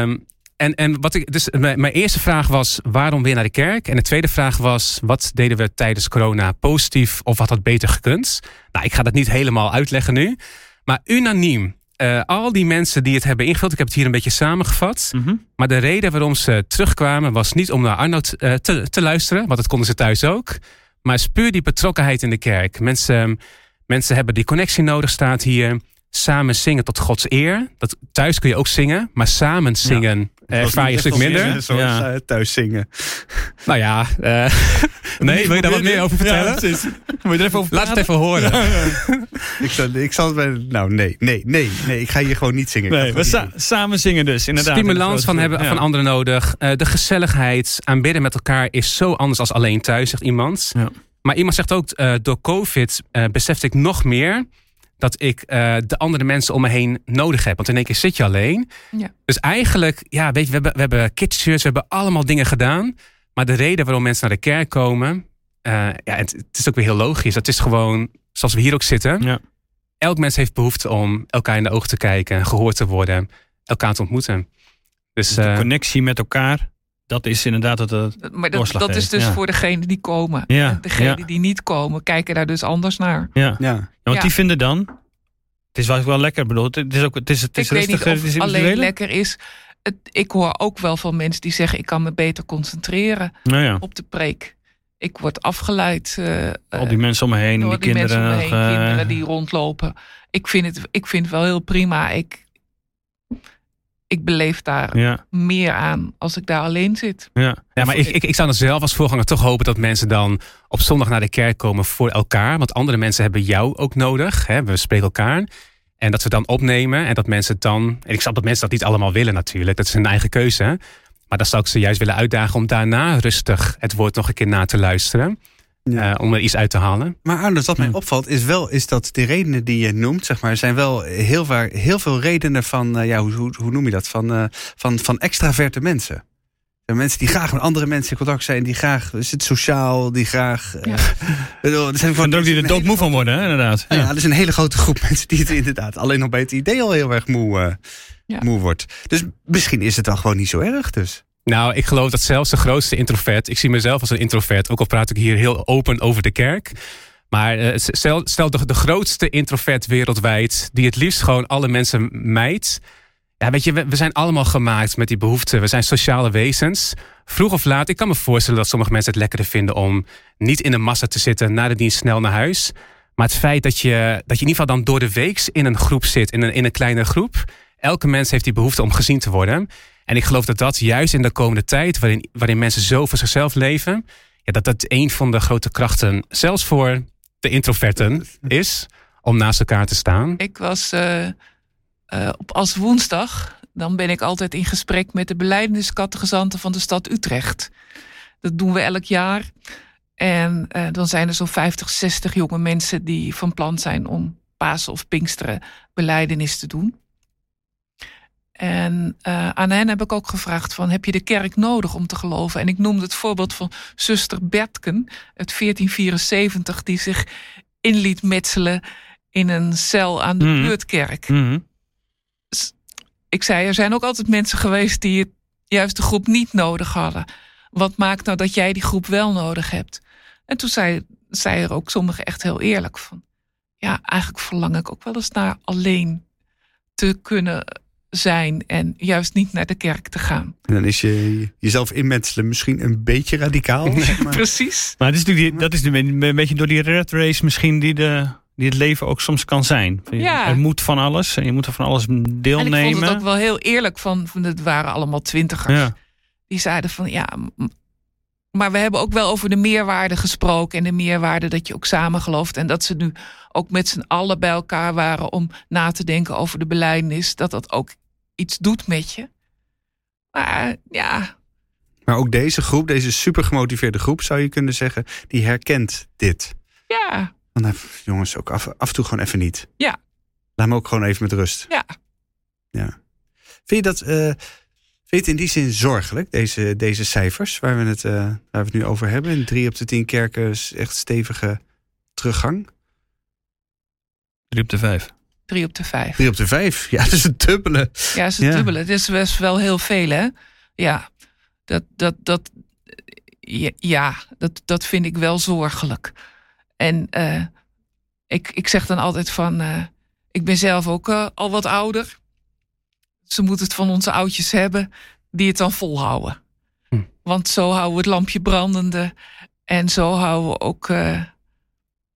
E: Um, en, en wat ik, dus mijn, mijn, eerste vraag was: waarom weer naar de kerk? En de tweede vraag was: wat deden we tijdens corona positief of wat had beter gekund? Nou, ik ga dat niet helemaal uitleggen nu. Maar unaniem, uh, al die mensen die het hebben ingevuld, ik heb het hier een beetje samengevat. Mm -hmm. Maar de reden waarom ze terugkwamen was niet om naar Arnoud uh, te, te luisteren, want dat konden ze thuis ook. Maar is puur die betrokkenheid in de kerk. Mensen, mensen hebben die connectie nodig, staat hier. Samen zingen tot Gods eer. Dat, thuis kun je ook zingen, maar samen zingen ja. Ervaar je een stuk minder.
D: Zoals ja. uh, thuis zingen.
E: Nou ja, <laughs> uh, <laughs> nee, wil je daar wat meer over vertellen? Ja, <laughs>
B: Moet je er even over
E: Laat het even horen.
D: ik, zal, ik zal het bij, nou nee, nee, nee, nee, ik ga hier gewoon niet zingen.
B: Nee, we sa samen zingen dus, inderdaad.
E: Stimulans van, hebben, van anderen nodig. Uh, de gezelligheid, aanbidden met elkaar is zo anders als alleen thuis, zegt iemand. Maar iemand zegt ook, door COVID besefte ik nog meer dat ik uh, de andere mensen om me heen nodig heb. Want in één keer zit je alleen. Ja. Dus eigenlijk, ja, weet je, we hebben, we hebben kidsshirts, we hebben allemaal dingen gedaan. Maar de reden waarom mensen naar de kerk komen, uh, ja, het, het, is ook weer heel logisch. Het is gewoon, zoals we hier ook zitten. Ja. Elk mens heeft behoefte om elkaar in de ogen te kijken, gehoord te worden, elkaar te ontmoeten.
B: Dus, de uh, connectie met elkaar, dat is inderdaad het. het
C: maar dat, dat is dus ja. voor degenen die komen. Ja. En degenen ja. die niet komen, kijken daar dus anders naar.
B: Ja, ja. want die vinden dan. Het is wel, wel lekker bedoeld. Het is ook. Het is, het is
C: ik
B: rustig,
C: weet niet of het alleen lekker is. Het, ik hoor ook wel van mensen die zeggen: ik kan me beter concentreren
B: nou
C: op de preek. Ik word afgeleid. Uh,
B: Al die mensen om me heen.
C: Door
B: die,
C: die
B: kinderen,
C: mensen om me heen, uh, kinderen die rondlopen. Ik vind het, ik vind het wel heel prima. Ik, ik beleef daar ja. meer aan als ik daar alleen zit.
E: Ja, ja maar ik, ik, ik zou dan zelf als voorganger toch hopen dat mensen dan op zondag naar de kerk komen voor elkaar. Want andere mensen hebben jou ook nodig. Hè? We spreken elkaar. En dat we dan opnemen en dat mensen dan. En ik snap dat mensen dat niet allemaal willen natuurlijk. Dat is hun eigen keuze. Maar dan zou ik ze juist willen uitdagen om daarna rustig het woord nog een keer na te luisteren. Ja. Uh, om er iets uit te halen.
D: Maar Arnold, wat mij opvalt is wel is dat de redenen die je noemt, zeg maar, zijn wel heel, vaak, heel veel redenen van, uh, ja, hoe, hoe, hoe, noem je dat? Van, uh, van, van extraverte mensen. Mensen die graag met andere mensen in contact zijn, die graag is het sociaal, die graag. Ja. <laughs>
B: Uh, er zijn gewoon ook die er doodmoe van worden, hè, inderdaad.
D: Ja. ja, er is een hele grote groep <laughs> mensen die het inderdaad alleen nog bij het idee al heel erg moe, ja. moe wordt. Dus misschien is het dan gewoon niet zo erg, dus.
E: Nou, ik geloof dat zelfs de grootste introvert, ik zie mezelf als een introvert, ook al praat ik hier heel open over de kerk. Maar uh, stel, stel de, de grootste introvert wereldwijd, die het liefst gewoon alle mensen mijdt. Ja, weet je, we, zijn allemaal gemaakt met die behoeften. We zijn sociale wezens. Vroeg of laat, ik kan me voorstellen dat sommige mensen het lekkerder vinden om niet in een massa te zitten, na de dienst snel naar huis. Maar het feit dat je, dat je in ieder geval dan door de week in een groep zit, in een, in een kleine groep. Elke mens heeft die behoefte om gezien te worden. En ik geloof dat dat juist in de komende tijd, waarin, waarin mensen zo voor zichzelf leven, ja, dat dat een van de grote krachten, zelfs voor de introverten, <laughs> is om naast elkaar te staan.
C: Ik was uh, uh, op als woensdag, dan ben ik altijd in gesprek met de beleidingskattegezanten van de stad Utrecht. Dat doen we elk jaar. En uh, dan zijn er zo'n 50, 60 jonge mensen die van plan zijn om Pasen of Pinksteren beleidenis te doen. En uh, aan hen heb ik ook gevraagd van, heb je de kerk nodig om te geloven? En ik noemde het voorbeeld van zuster Bertken uit 1474... die zich in liet metselen in een cel aan de mm. buurtkerk.
B: Mm.
C: Ik zei, er zijn ook altijd mensen geweest... die het, juist de groep niet nodig hadden. Wat maakt nou dat jij die groep wel nodig hebt? En toen zei, zei er ook sommigen echt heel eerlijk van... ja, eigenlijk verlang ik ook wel eens naar alleen te kunnen zijn en juist niet naar de kerk te gaan.
D: En dan is je jezelf inmetselen misschien een beetje radicaal. Zeg maar.
C: Precies.
B: Maar dat is natuurlijk die, dat is een beetje door die red race misschien die, de, die het leven ook soms kan zijn.
C: Ja.
B: Er moet van alles en je moet er van alles deelnemen. En ik
C: vond het ook wel heel eerlijk van, het waren allemaal twintigers. Ja. Die zeiden van ja, maar we hebben ook wel over de meerwaarde gesproken. En de meerwaarde dat je ook samen gelooft. En dat ze nu ook met z'n allen bij elkaar waren om na te denken over de beleidnis. Dat dat ook iets doet met je. Maar ja.
D: Maar ook deze groep, deze super gemotiveerde groep, zou je kunnen zeggen, die herkent dit.
C: Ja.
D: Dan jongens, ook af, af en toe gewoon even niet.
C: Ja.
D: Laat me ook gewoon even met rust.
C: Ja.
D: Ja. Vind je dat, eh, vind je het in die zin zorgelijk, deze, deze cijfers waar we, het, eh, waar we het nu over hebben? In drie op de tien kerken is echt stevige teruggang.
B: Drie op de vijf.
C: Drie op de vijf.
D: Drie op de vijf, ja, dat is een dubbele.
C: Ja, dat is een
D: Ja.
C: dubbele. Het is best wel heel veel, hè? Ja, dat, dat, dat, ja, dat, dat vind ik wel zorgelijk. En eh, ik, ik zeg dan altijd van, eh, ik ben zelf ook al wat ouder. Ze moeten het van onze oudjes hebben die het dan volhouden.
E: Hm.
C: Want zo houden we het lampje brandende en zo houden we ook eh,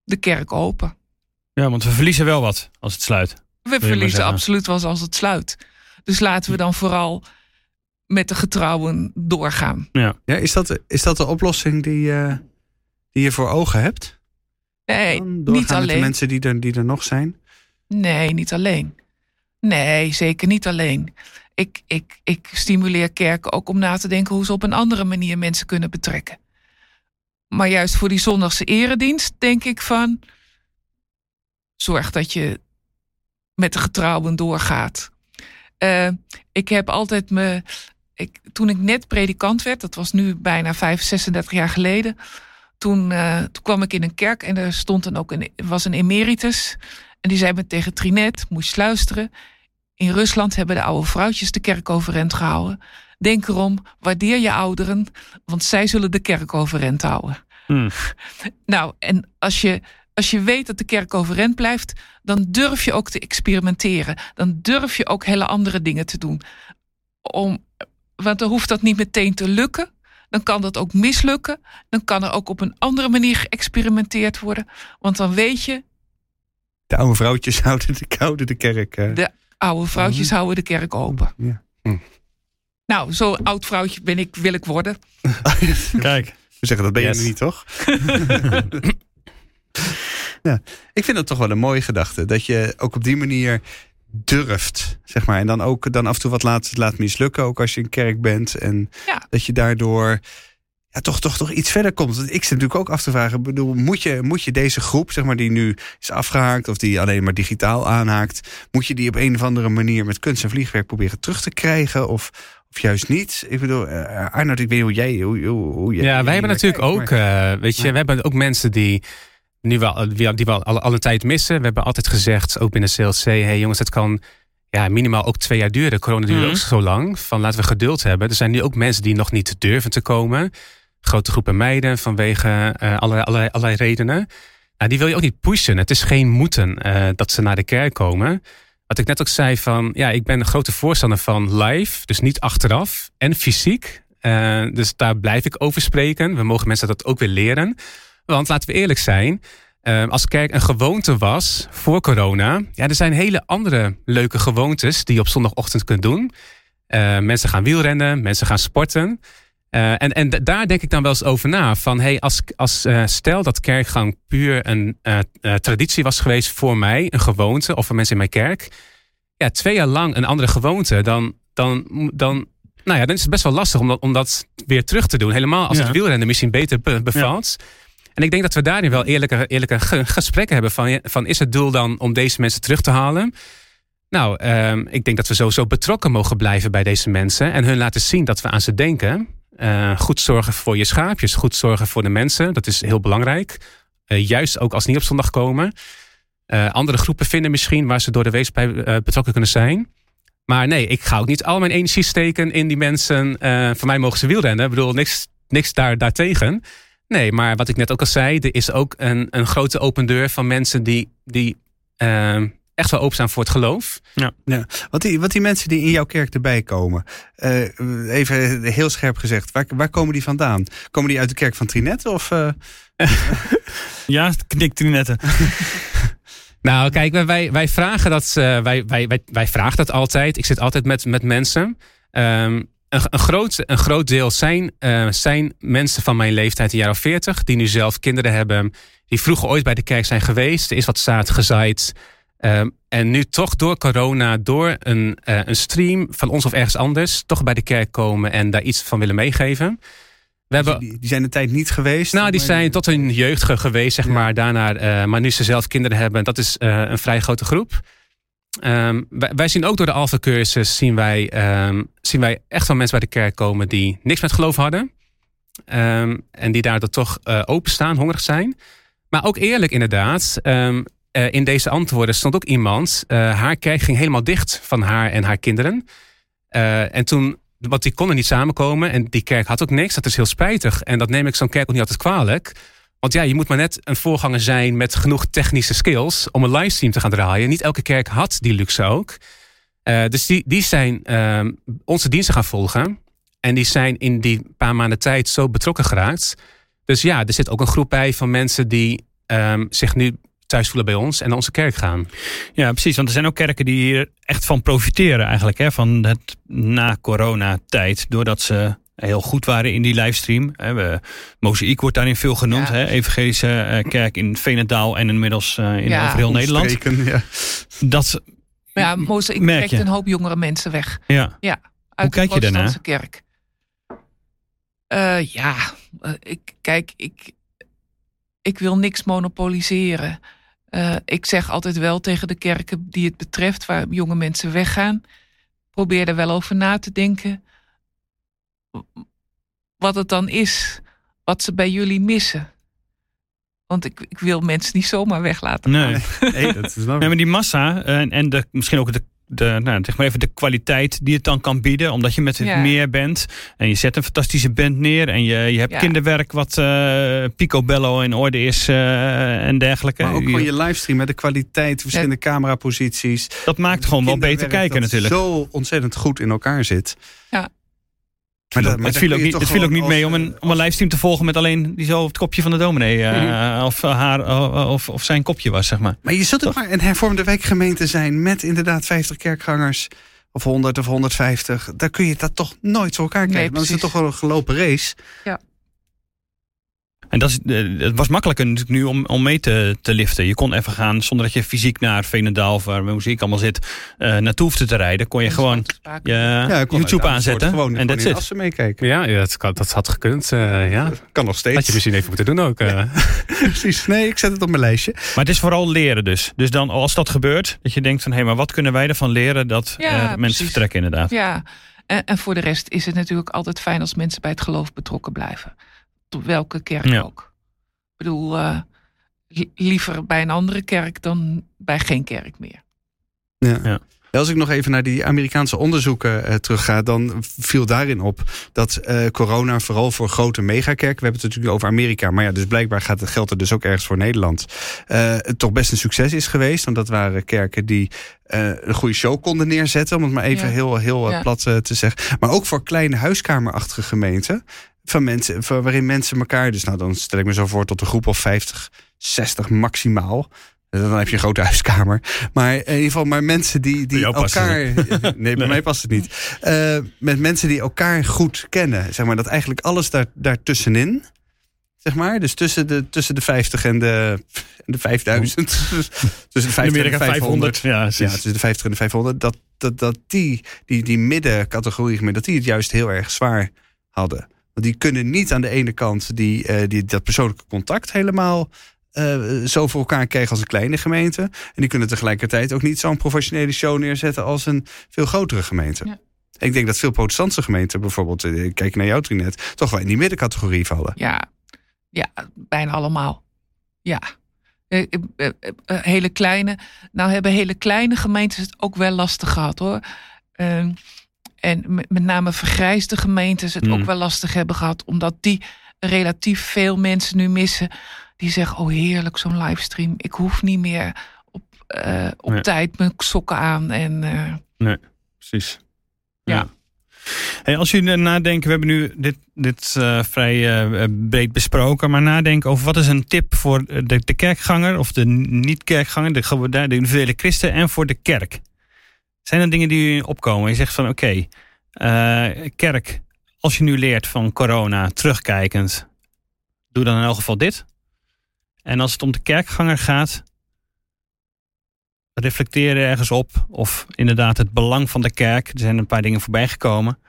C: de kerk open.
B: Ja, want we verliezen wel wat als het sluit.
C: We verliezen absoluut wel als het sluit. Dus laten we dan vooral met de getrouwen doorgaan.
D: Ja, is, dat, is dat de oplossing die, eh, die je voor ogen hebt?
C: Nee, niet
D: met de
C: alleen.
D: mensen die er, die er nog zijn?
C: Nee, niet alleen. Nee, zeker niet alleen. Ik, ik, ik stimuleer kerken ook om na te denken hoe ze op een andere manier mensen kunnen betrekken. Maar juist voor die zondagse eredienst denk ik van. Zorg dat je met de getrouwen doorgaat. Eh, ik heb altijd me. Ik, toen ik net predikant werd, dat was nu bijna 35, 36 jaar geleden. Toen, eh, toen kwam ik in een kerk en er stond dan ook een, was een emeritus. En die zei me tegen Trinet, moest je luisteren. In Rusland hebben de oude vrouwtjes de kerk overeind gehouden. Denk erom, waardeer je ouderen, want zij zullen de kerk overeind houden.
B: Hmm. <laughs>
C: Nou, en als je, als je weet dat de kerk overeind blijft, dan durf je ook te experimenteren. Dan durf je ook hele andere dingen te doen. Om, want dan hoeft dat niet meteen te lukken. Dan kan dat ook mislukken. Dan kan er ook op een andere manier geëxperimenteerd worden. Want dan weet je,
D: De oude vrouwtjes <laughs> houden de, houden de kerk.
C: de oude vrouwtjes houden de kerk open.
D: Ja.
C: Nou, zo'n oud vrouwtje ben ik, wil ik worden. <laughs>
B: Kijk.
D: We zeggen, dat ben
E: Yes.
D: je nu niet, toch? <laughs> ja, ik vind dat toch wel een mooie gedachte. Dat je ook op die manier durft, zeg maar. En dan ook dan af en toe wat laat, laat mislukken, ook als je in kerk bent. En
C: Ja.
D: dat je daardoor ja, toch, toch, toch iets verder komt. Want ik zit natuurlijk ook af te vragen, bedoel, moet je, moet je deze groep, zeg maar, die nu is afgehaakt... of die alleen maar digitaal aanhaakt... moet je die op een of andere manier met kunst en vliegwerk proberen terug te krijgen... of, of juist niet? Ik bedoel, uh, Arnold, ik weet niet hoe jij... Hoe, hoe, hoe jij-
E: Ja, wij hebben natuurlijk
D: kijkt,
E: ook,
D: maar-
E: eh, weet je,
D: maar-
E: we hebben ook mensen die nu wel, die wel alle, alle tijd missen. We hebben altijd gezegd, ook binnen CLC, hey jongens, het kan ja, minimaal ook twee jaar duren. Corona duurt
B: Mhm.
E: ook zo lang. Van laten we geduld hebben. Er zijn nu ook mensen die nog niet durven te komen. Grote groepen meiden vanwege eh, allerlei, allerlei, redenen. Nou, die wil je ook niet pushen. Het is geen moeten eh, dat ze naar de kerk komen. Wat ik net ook zei van, ja, ik ben een grote voorstander van live, dus niet achteraf en fysiek. Eh, dus daar blijf ik over spreken. We mogen mensen dat ook weer leren. Want laten we eerlijk zijn, eh, als kerk een gewoonte was voor corona, ja, er zijn hele andere leuke gewoontes die je op zondagochtend kunt doen. Eh, mensen gaan wielrennen, mensen gaan sporten. Eh, en en daar denk ik dan wel eens over na. Van hey, als, als eh, stel dat kerkgang puur een eh, traditie was geweest voor mij, een gewoonte of voor mensen in mijn kerk. Ja, twee jaar lang een andere gewoonte, dan, dan, dan, nou ja, dan is het best wel lastig om dat, om dat weer terug te doen. Helemaal als
B: Ja.
E: het wielrennen misschien beter be- bevalt. En ik denk dat we daarin wel eerlijke, eerlijke ge- gesprekken hebben. Van, van is het doel dan om deze mensen terug te halen? Nou, ehm, ik denk dat we sowieso betrokken mogen blijven bij deze mensen. En hun laten zien dat we aan ze denken. Eh, goed zorgen voor je schaapjes. Goed zorgen voor de mensen. Dat is heel belangrijk. Eh, juist ook als ze niet op zondag komen. Eh, andere groepen vinden misschien waar ze door de wees bij betrokken kunnen zijn. Maar nee, ik ga ook niet al mijn energie steken in die mensen. Voor mij mogen ze wielrennen. Ik bedoel, niks, niks daar, daartegen. Nee, maar wat ik net ook al zei, er is ook een, een grote open deur van mensen die, die echt wel openstaan voor het geloof.
D: Wat die, wat die mensen die in jouw kerk erbij komen, eh, even heel scherp gezegd, waar, waar komen die vandaan? Komen die uit de kerk van Trinet? Of, eh, <laughs>
B: Ja, knikt u net. <laughs>
E: Nou, kijk, wij- wij, vragen dat, wij, wij, wij, wij vragen dat altijd. Ik zit altijd met, met mensen. Ehm, een, een, groot, een groot deel zijn, eh, zijn mensen van mijn leeftijd, een jaar of veertig, die nu zelf kinderen hebben, die vroeger ooit bij de kerk zijn geweest. Er is wat zaad gezaaid. Ehm, en nu toch door corona, door een, eh, een stream van ons of ergens anders, toch bij de kerk komen en daar iets van willen meegeven.
D: We hebben, die, die, zijn de tijd niet geweest?
E: Nou, die zijn tot hun jeugd geweest, zeg maar. Daarna, uh, maar nu ze zelf kinderen hebben, dat is uh, een vrij grote groep. Um, wij, wij, zien ook door de Alpha-cursus, zien, wij, um, zien wij echt wel mensen bij de kerk komen die niks met geloof hadden. Um, en die daardoor toch uh, openstaan, hongerig zijn. Maar ook eerlijk inderdaad, in deze antwoorden stond ook iemand, haar kerk ging helemaal dicht van haar en haar kinderen. en toen want die konden niet samenkomen en die kerk had ook niks. Dat is heel spijtig. En dat neem ik zo'n kerk ook niet altijd kwalijk. Want ja, je moet maar net een voorganger zijn met genoeg technische skills om een livestream te gaan draaien. Niet elke kerk had die luxe ook. Dus die, die zijn uh, onze diensten gaan volgen. En die zijn in die paar maanden tijd zo betrokken geraakt. Dus ja, er zit ook een groep bij van mensen die um, zich nu thuis voelen bij ons en naar onze kerk gaan.
B: Ja, precies. Want er zijn ook kerken die hier echt van profiteren eigenlijk. Hè, van het na-corona-tijd. Doordat ze heel goed waren in die livestream. Mozaïek wordt daarin veel genoemd. Ja. Hè? Evangelische eh, kerk in Venendaal en inmiddels uh, in ja. over heel Nederland.
D: Ja.
B: Dat
C: ja, Mozaïek trekt een hoop jongere mensen weg.
B: Ja.
C: ja
B: uit Hoe kijk je daarna?
C: kerk. Uh, ja, ik, kijk, ik, ik wil niks monopoliseren. Uh, ik zeg altijd wel tegen de kerken die het betreft, waar jonge mensen weggaan, probeer er wel over na te denken wat het dan is wat ze bij jullie missen. Want ik, ik wil mensen niet zomaar weglaten.
B: Nee, nee dat is wel... nee maar die massa en, en de, misschien ook de de, nou, zeg maar even de kwaliteit die het dan kan bieden. Omdat je met het meer bent. En je zet een fantastische band neer. En je, je hebt kinderwerk wat uh, picobello in orde is uh, en dergelijke.
D: Maar ook gewoon je livestream met de kwaliteit, verschillende cameraposities.
B: Dat maakt gewoon wel beter kijken natuurlijk.
D: zo ontzettend goed in elkaar zit.
C: Ja.
B: Maar, dat, het viel ook niet, het viel ook niet mee om een, om een livestream te volgen met alleen die zo het kopje van de dominee. Uh, of, haar, of, of zijn kopje was, zeg maar.
D: Maar je zult ook maar een hervormde wijkgemeente zijn met inderdaad 50 kerkgangers. Of 100 of 150. Daar kun je dat toch nooit voor elkaar krijgen. Nee, dan is het toch wel een gelopen race.
C: Ja.
B: En dat is, eh, het was makkelijker natuurlijk nu om, om mee te, te liften. Je kon even gaan zonder dat je fysiek naar Veenendaal, of waar muziek allemaal zit, uh, naartoe hoefde te rijden. Kon je gewoon je ja, YouTube aanzetten.
D: Gewoon, en
B: dat zit.
D: Als ze meekijken.
E: Ja, ja dat, kan, dat had gekund. Uh, <laughs> ja.
D: Kan nog steeds.
E: Had je misschien even moeten doen ook. <laughs>
D: Precies. Nee, ik zet het op mijn lijstje.
B: Maar het is vooral leren dus. Dus dan als dat gebeurt, dat je denkt van hé, hey, maar wat kunnen wij ervan leren dat ja, mensen precies. vertrekken inderdaad.
C: Ja, en, en voor de rest is het natuurlijk altijd fijn als mensen bij het geloof betrokken blijven. Tot welke kerk ja. ook. Ik bedoel, uh, liever bij een andere kerk dan bij geen kerk meer.
D: Ja. ja. Als ik nog even naar die Amerikaanse onderzoeken uh, terugga, dan viel daarin op dat uh, corona vooral voor grote megakerken, we hebben het natuurlijk over Amerika, maar ja, dus blijkbaar gaat het geld er dus ook ergens voor Nederland, uh, toch best een succes is geweest. Want dat waren kerken die een goede show konden neerzetten, om het maar even ja. heel, heel ja. plat te zeggen. Maar ook voor kleine huiskamerachtige gemeenten van mensen, van waarin mensen elkaar, dus nou dan stel ik me zo voor tot een groep of 50, 60 maximaal. Dan heb je een grote huiskamer. Maar in ieder geval, maar mensen die, die elkaar. <laughs> Nee, bij nee. mij past het niet. Uh, met mensen die elkaar goed kennen. Zeg maar dat eigenlijk alles daar, daartussenin. Zeg maar. Dus tussen de, tussen de 50 en de, en de 5000. <laughs> tussen de 50 en de 500.
B: Ja,
D: ja, tussen de 50 en de 500. Dat, dat, dat die, die, die middencategorie, dat die het juist heel erg zwaar hadden. Want die kunnen niet aan de ene kant die, uh, die, dat persoonlijke contact helemaal uh, zo voor elkaar krijgen als een kleine gemeente. En die kunnen tegelijkertijd ook niet zo'n professionele show neerzetten als een veel grotere gemeente. Ja. Ik denk dat veel protestantse gemeenten, bijvoorbeeld, uh, kijk naar jouw trinet, toch wel in die middencategorie vallen.
C: Ja, ja bijna allemaal. Ja. hele kleine, nou hebben hele kleine gemeentes het ook wel lastig gehad hoor. Ehm, en met name vergrijsde gemeentes het mm. ook wel lastig hebben gehad. Omdat die relatief veel mensen nu missen. Die zeggen, oh heerlijk zo'n livestream. Ik hoef niet meer op, uh, op nee. tijd mijn sokken aan. En, uh,
B: nee, precies.
C: Ja. ja.
B: Hey, als jullie nadenken, we hebben nu dit, dit uh, vrij uh, breed besproken, maar nadenken over wat is een tip voor de, de kerkganger of de niet-kerkganger, de, de individuele christen en voor de kerk. Zijn er dingen die opkomen? Je zegt van oké, uh, kerk, als je nu leert van corona, terugkijkend, doe dan in elk geval dit. En als het om de kerkganger gaat, reflecteren ergens op. Of inderdaad het belang van de kerk. Er zijn een paar dingen voorbij gekomen.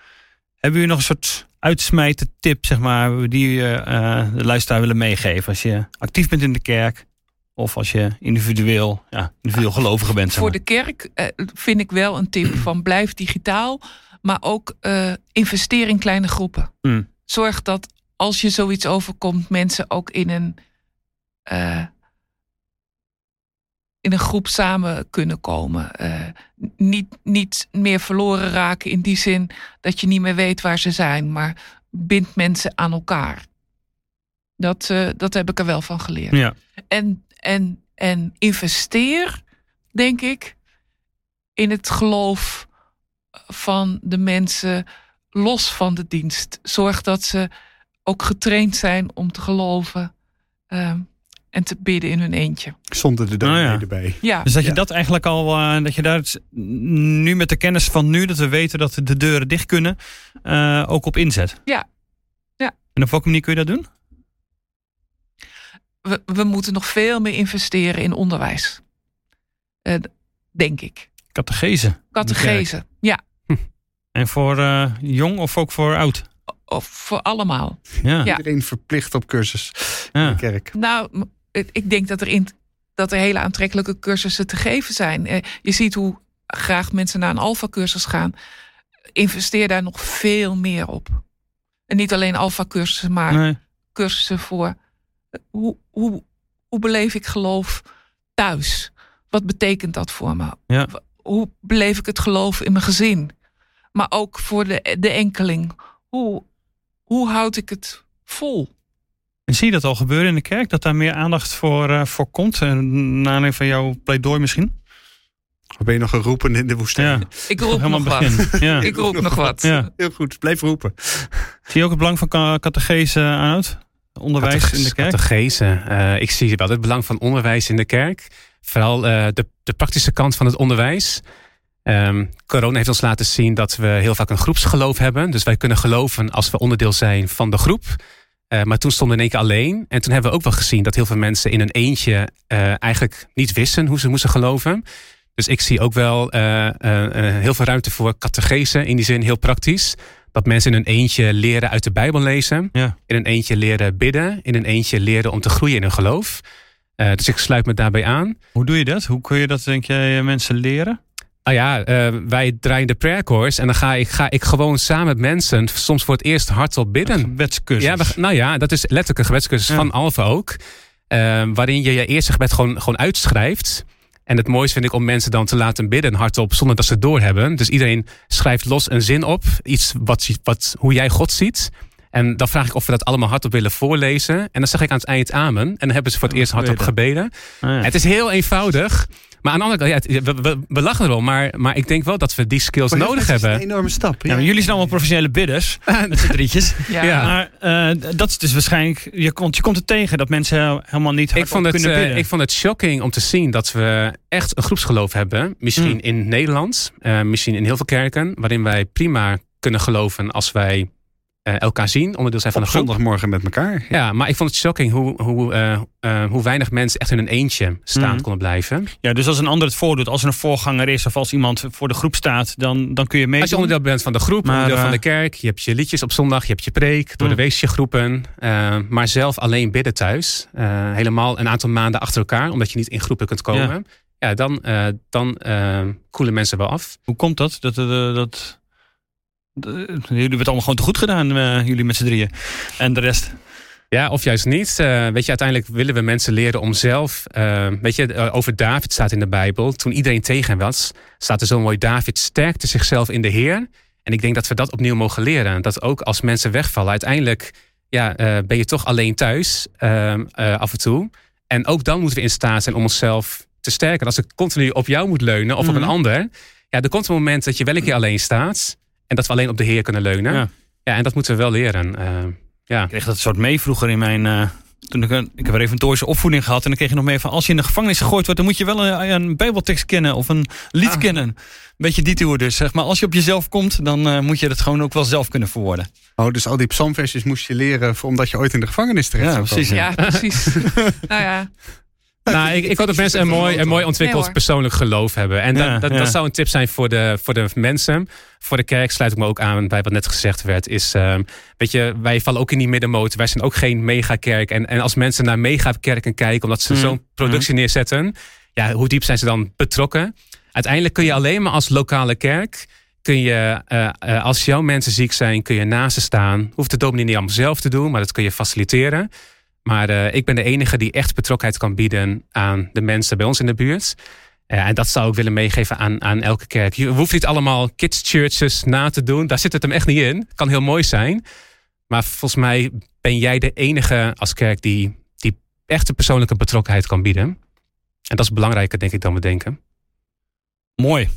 B: Hebben jullie nog een soort uitsmijten tip, zeg maar, die je uh, de luisteraar willen meegeven? Als je actief bent in de kerk of als je individueel, ja, individueel gelovige bent.
C: Voor de kerk uh, vind ik wel een tip van blijf digitaal, maar ook uh, investeer in kleine groepen.
B: Mm.
C: Zorg dat als je zoiets overkomt, mensen ook in een in een groep samen kunnen komen. Niet, niet meer verloren raken in die zin dat je niet meer weet waar ze zijn, maar bindt mensen aan elkaar. Dat, uh, dat heb ik er wel van geleerd.
B: Ja.
C: En, en, en investeer, denk ik, in het geloof van de mensen los van de dienst. Zorg dat ze ook getraind zijn om te geloven. Uh, en te bidden in hun eentje.
D: Zonder de dominee oh ja. erbij.
C: Ja.
B: Dus dat je dat eigenlijk al, uh, dat je daar nu met de kennis van nu, dat we weten dat de deuren dicht kunnen, uh, ook op inzet.
C: Ja. ja.
B: En op welke manier kun je dat doen?
C: We, we moeten nog veel meer investeren in onderwijs. Uh, denk ik.
B: Catechese.
C: Catechese, ja.
B: Hm. En voor jong of ook voor oud?
C: Of voor allemaal.
B: Ja.
C: ja.
D: Iedereen verplicht op cursus
B: ja.
D: in de kerk.
C: Nou, ik denk dat er, in, dat er hele aantrekkelijke cursussen te geven zijn. Eh, je ziet hoe graag mensen naar een alfa-cursus gaan. Investeer daar nog veel meer op. En niet alleen alfa-cursussen, maar
B: nee.
C: cursussen voor eh, hoe, hoe, hoe beleef ik geloof thuis? Wat betekent dat voor me?
B: Ja.
C: Hoe beleef ik het geloof in mijn gezin? Maar ook voor de, de enkeling. Hoe, hoe houd ik het vol?
B: En zie je dat al gebeuren in de kerk? Dat daar meer aandacht voor, uh, voor komt? En na aanleiding van jouw pleidooi misschien?
D: Of ben je nog geroepen in de woestijn?
B: Ja.
C: Ik roep nog wat.
B: Ja.
C: Ik roep nog wat.
B: Ja.
D: Heel goed, blijf roepen.
B: Zie je ook het belang van catechese aan Onderwijs in de kerk?
E: Catechese. Uh, ik zie wel het belang van onderwijs in de kerk. Vooral uh, de, de praktische kant van het onderwijs. Um, corona heeft ons laten zien dat we heel vaak een groepsgeloof hebben. Dus wij kunnen geloven als we onderdeel zijn van de groep. Uh, maar toen stonden we in één keer alleen. En toen hebben we ook wel gezien dat heel veel mensen in een eentje eigenlijk niet wisten hoe ze moesten geloven. Dus ik zie ook wel heel veel ruimte voor catechese. In die zin heel praktisch. Dat mensen in een eentje leren uit de Bijbel lezen.
B: Ja.
E: In een eentje leren bidden. In een eentje leren om te groeien in hun geloof. dus ik sluit me daarbij aan.
B: Hoe doe je dat? Hoe kun je dat, denk jij, mensen leren?
E: Ah ja, uh, wij draaien de prayer course en dan ga ik, ga ik gewoon samen met mensen soms voor het eerst hardop bidden.
B: Een gebedscursus.
E: Ja, we, nou ja, dat is letterlijk een gebedscursus ja. van Alfa ook. Uh, waarin je je eerste gebed gewoon, gewoon uitschrijft. En het mooiste vind ik om mensen dan te laten bidden hardop zonder dat ze het doorhebben. Dus iedereen schrijft los een zin op. Iets wat, wat, hoe jij God ziet. En dan vraag ik of we dat allemaal hardop willen voorlezen. En dan zeg ik aan het eind amen. En dan hebben ze voor het eerst hardop gebeden.
B: Ah, ja.
E: Het is heel eenvoudig. Maar aan de andere kant, ja, we, we, we, lachen erom, maar, maar ik denk wel dat we die skills
D: maar
E: nodig hebben.
D: Dat is een enorme stap.
B: Ja. Ja, jullie zijn allemaal professionele bidders, <laughs> met z'n drietjes.
C: Ja.
E: Ja.
B: Maar uh, dat is dus waarschijnlijk, je, want je komt er tegen dat mensen helemaal niet hard
E: ik vond, het,
B: kunnen bidden.
E: uh, ik vond het shocking om te zien dat we echt een groepsgeloof hebben. Misschien
B: Mm.
E: in Nederland, uh, misschien in heel veel kerken, waarin wij prima kunnen geloven als wij uh, elkaar zien, onderdeel zijn van
D: Op
E: een groep.
D: zondagmorgen met elkaar.
E: Ja, maar ik vond het shocking hoe, hoe, uh, uh, hoe weinig mensen echt in een eentje staan
B: Mhm.
E: konden blijven.
B: Ja, dus als een ander het voordoet, als er een voorganger is of als iemand voor de groep staat, dan, dan kun je mee.
E: Als je onderdeel bent van de groep,
B: Maar,
E: onderdeel van
B: eh,
E: de kerk, je hebt je liedjes op zondag, je hebt je preek, door de
B: Mm.
E: weesje groepen, uh, maar zelf alleen bidden thuis, helemaal een aantal maanden achter elkaar, omdat je niet in groepen kunt komen. Ja, ja dan, dan koelen mensen wel af.
B: Hoe komt dat? Dat, dat, dat jullie hebben het allemaal gewoon te goed gedaan, uh, jullie met z'n drieën. En de rest.
E: Ja, of juist niet. Uh, weet je, uiteindelijk willen we mensen leren om zelf. Uh, weet je, over David staat in de Bijbel. Toen iedereen tegen hem was, staat er zo mooi: David sterkte zichzelf in de Heer. En ik denk dat we dat opnieuw mogen leren. Dat ook als mensen wegvallen, uiteindelijk ja, ben je toch alleen thuis af en toe. En ook dan moeten we in staat zijn om onszelf te sterken. Als ik continu op jou moet leunen of mm -hmm. op een ander. Ja, er komt een moment dat je wel een keer alleen staat. En dat we alleen op de Heer kunnen leunen.
B: Ja,
E: ja en dat moeten we wel leren. Uh, ja.
B: Ik kreeg dat soort mee vroeger in mijn. Uh, toen ik, een, ik heb een reformatorische opvoeding gehad. En dan kreeg je nog mee van. Als je in de gevangenis gegooid wordt. dan moet je wel een, een Bijbeltekst kennen. of een lied ah. kennen. Een beetje die toer dus. Zeg maar als je op jezelf komt. dan uh, moet je dat gewoon ook wel zelf kunnen verwoorden.
D: Oh, dus al die psalmversjes moest je leren. omdat je ooit in de gevangenis terecht
B: ja, precies.
C: Ja, precies. <laughs> nou ja.
E: Nou, ik, ik hoop dat mensen een mooi, een mooi ontwikkeld persoonlijk geloof hebben. En dat, dat, zou een tip zijn voor de, voor de mensen. Voor de kerk sluit ik me ook aan bij wat net gezegd werd. Is, um, weet je, wij vallen ook in die middenmoot. Wij zijn ook geen megakerk. En, en als mensen naar megakerken kijken, omdat ze mm. zo'n productie neerzetten. Ja, hoe diep zijn ze dan betrokken? Uiteindelijk kun je alleen maar als lokale kerk kun je, uh, uh, als jouw mensen ziek zijn, kun je naast ze staan. Hoeft de dominee niet allemaal zelf te doen, maar dat kun je faciliteren. Maar uh, ik ben de enige die echt betrokkenheid kan bieden aan de mensen bij ons in de buurt. en dat zou ik willen meegeven aan, aan elke kerk. Je hoeft niet allemaal kids churches na te doen. Daar zit het hem echt niet in. Kan heel mooi zijn. Maar volgens mij ben jij de enige als kerk die, die echte persoonlijke betrokkenheid kan bieden. En dat is belangrijker, denk ik, dan we denken.
B: Mooi.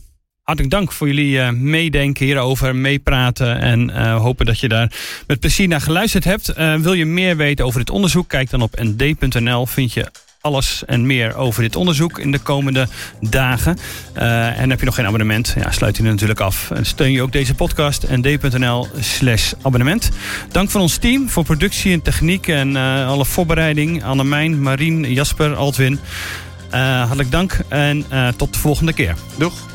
B: Hartelijk dank voor jullie uh, meedenken hierover, meepraten en uh, hopen dat je daar met plezier naar geluisterd hebt. Uh, wil je meer weten over dit onderzoek? Kijk dan op nd.nl. Vind je alles en meer over dit onderzoek in de komende dagen. en heb je nog geen abonnement? Ja, sluit je natuurlijk af. Steun je ook deze podcast nd.nl slash abonnement. Dank van ons team voor productie en techniek en alle voorbereiding. Annemijn, Marien, Jasper, Altwin. hartelijk dank en tot de volgende keer.
D: Doeg.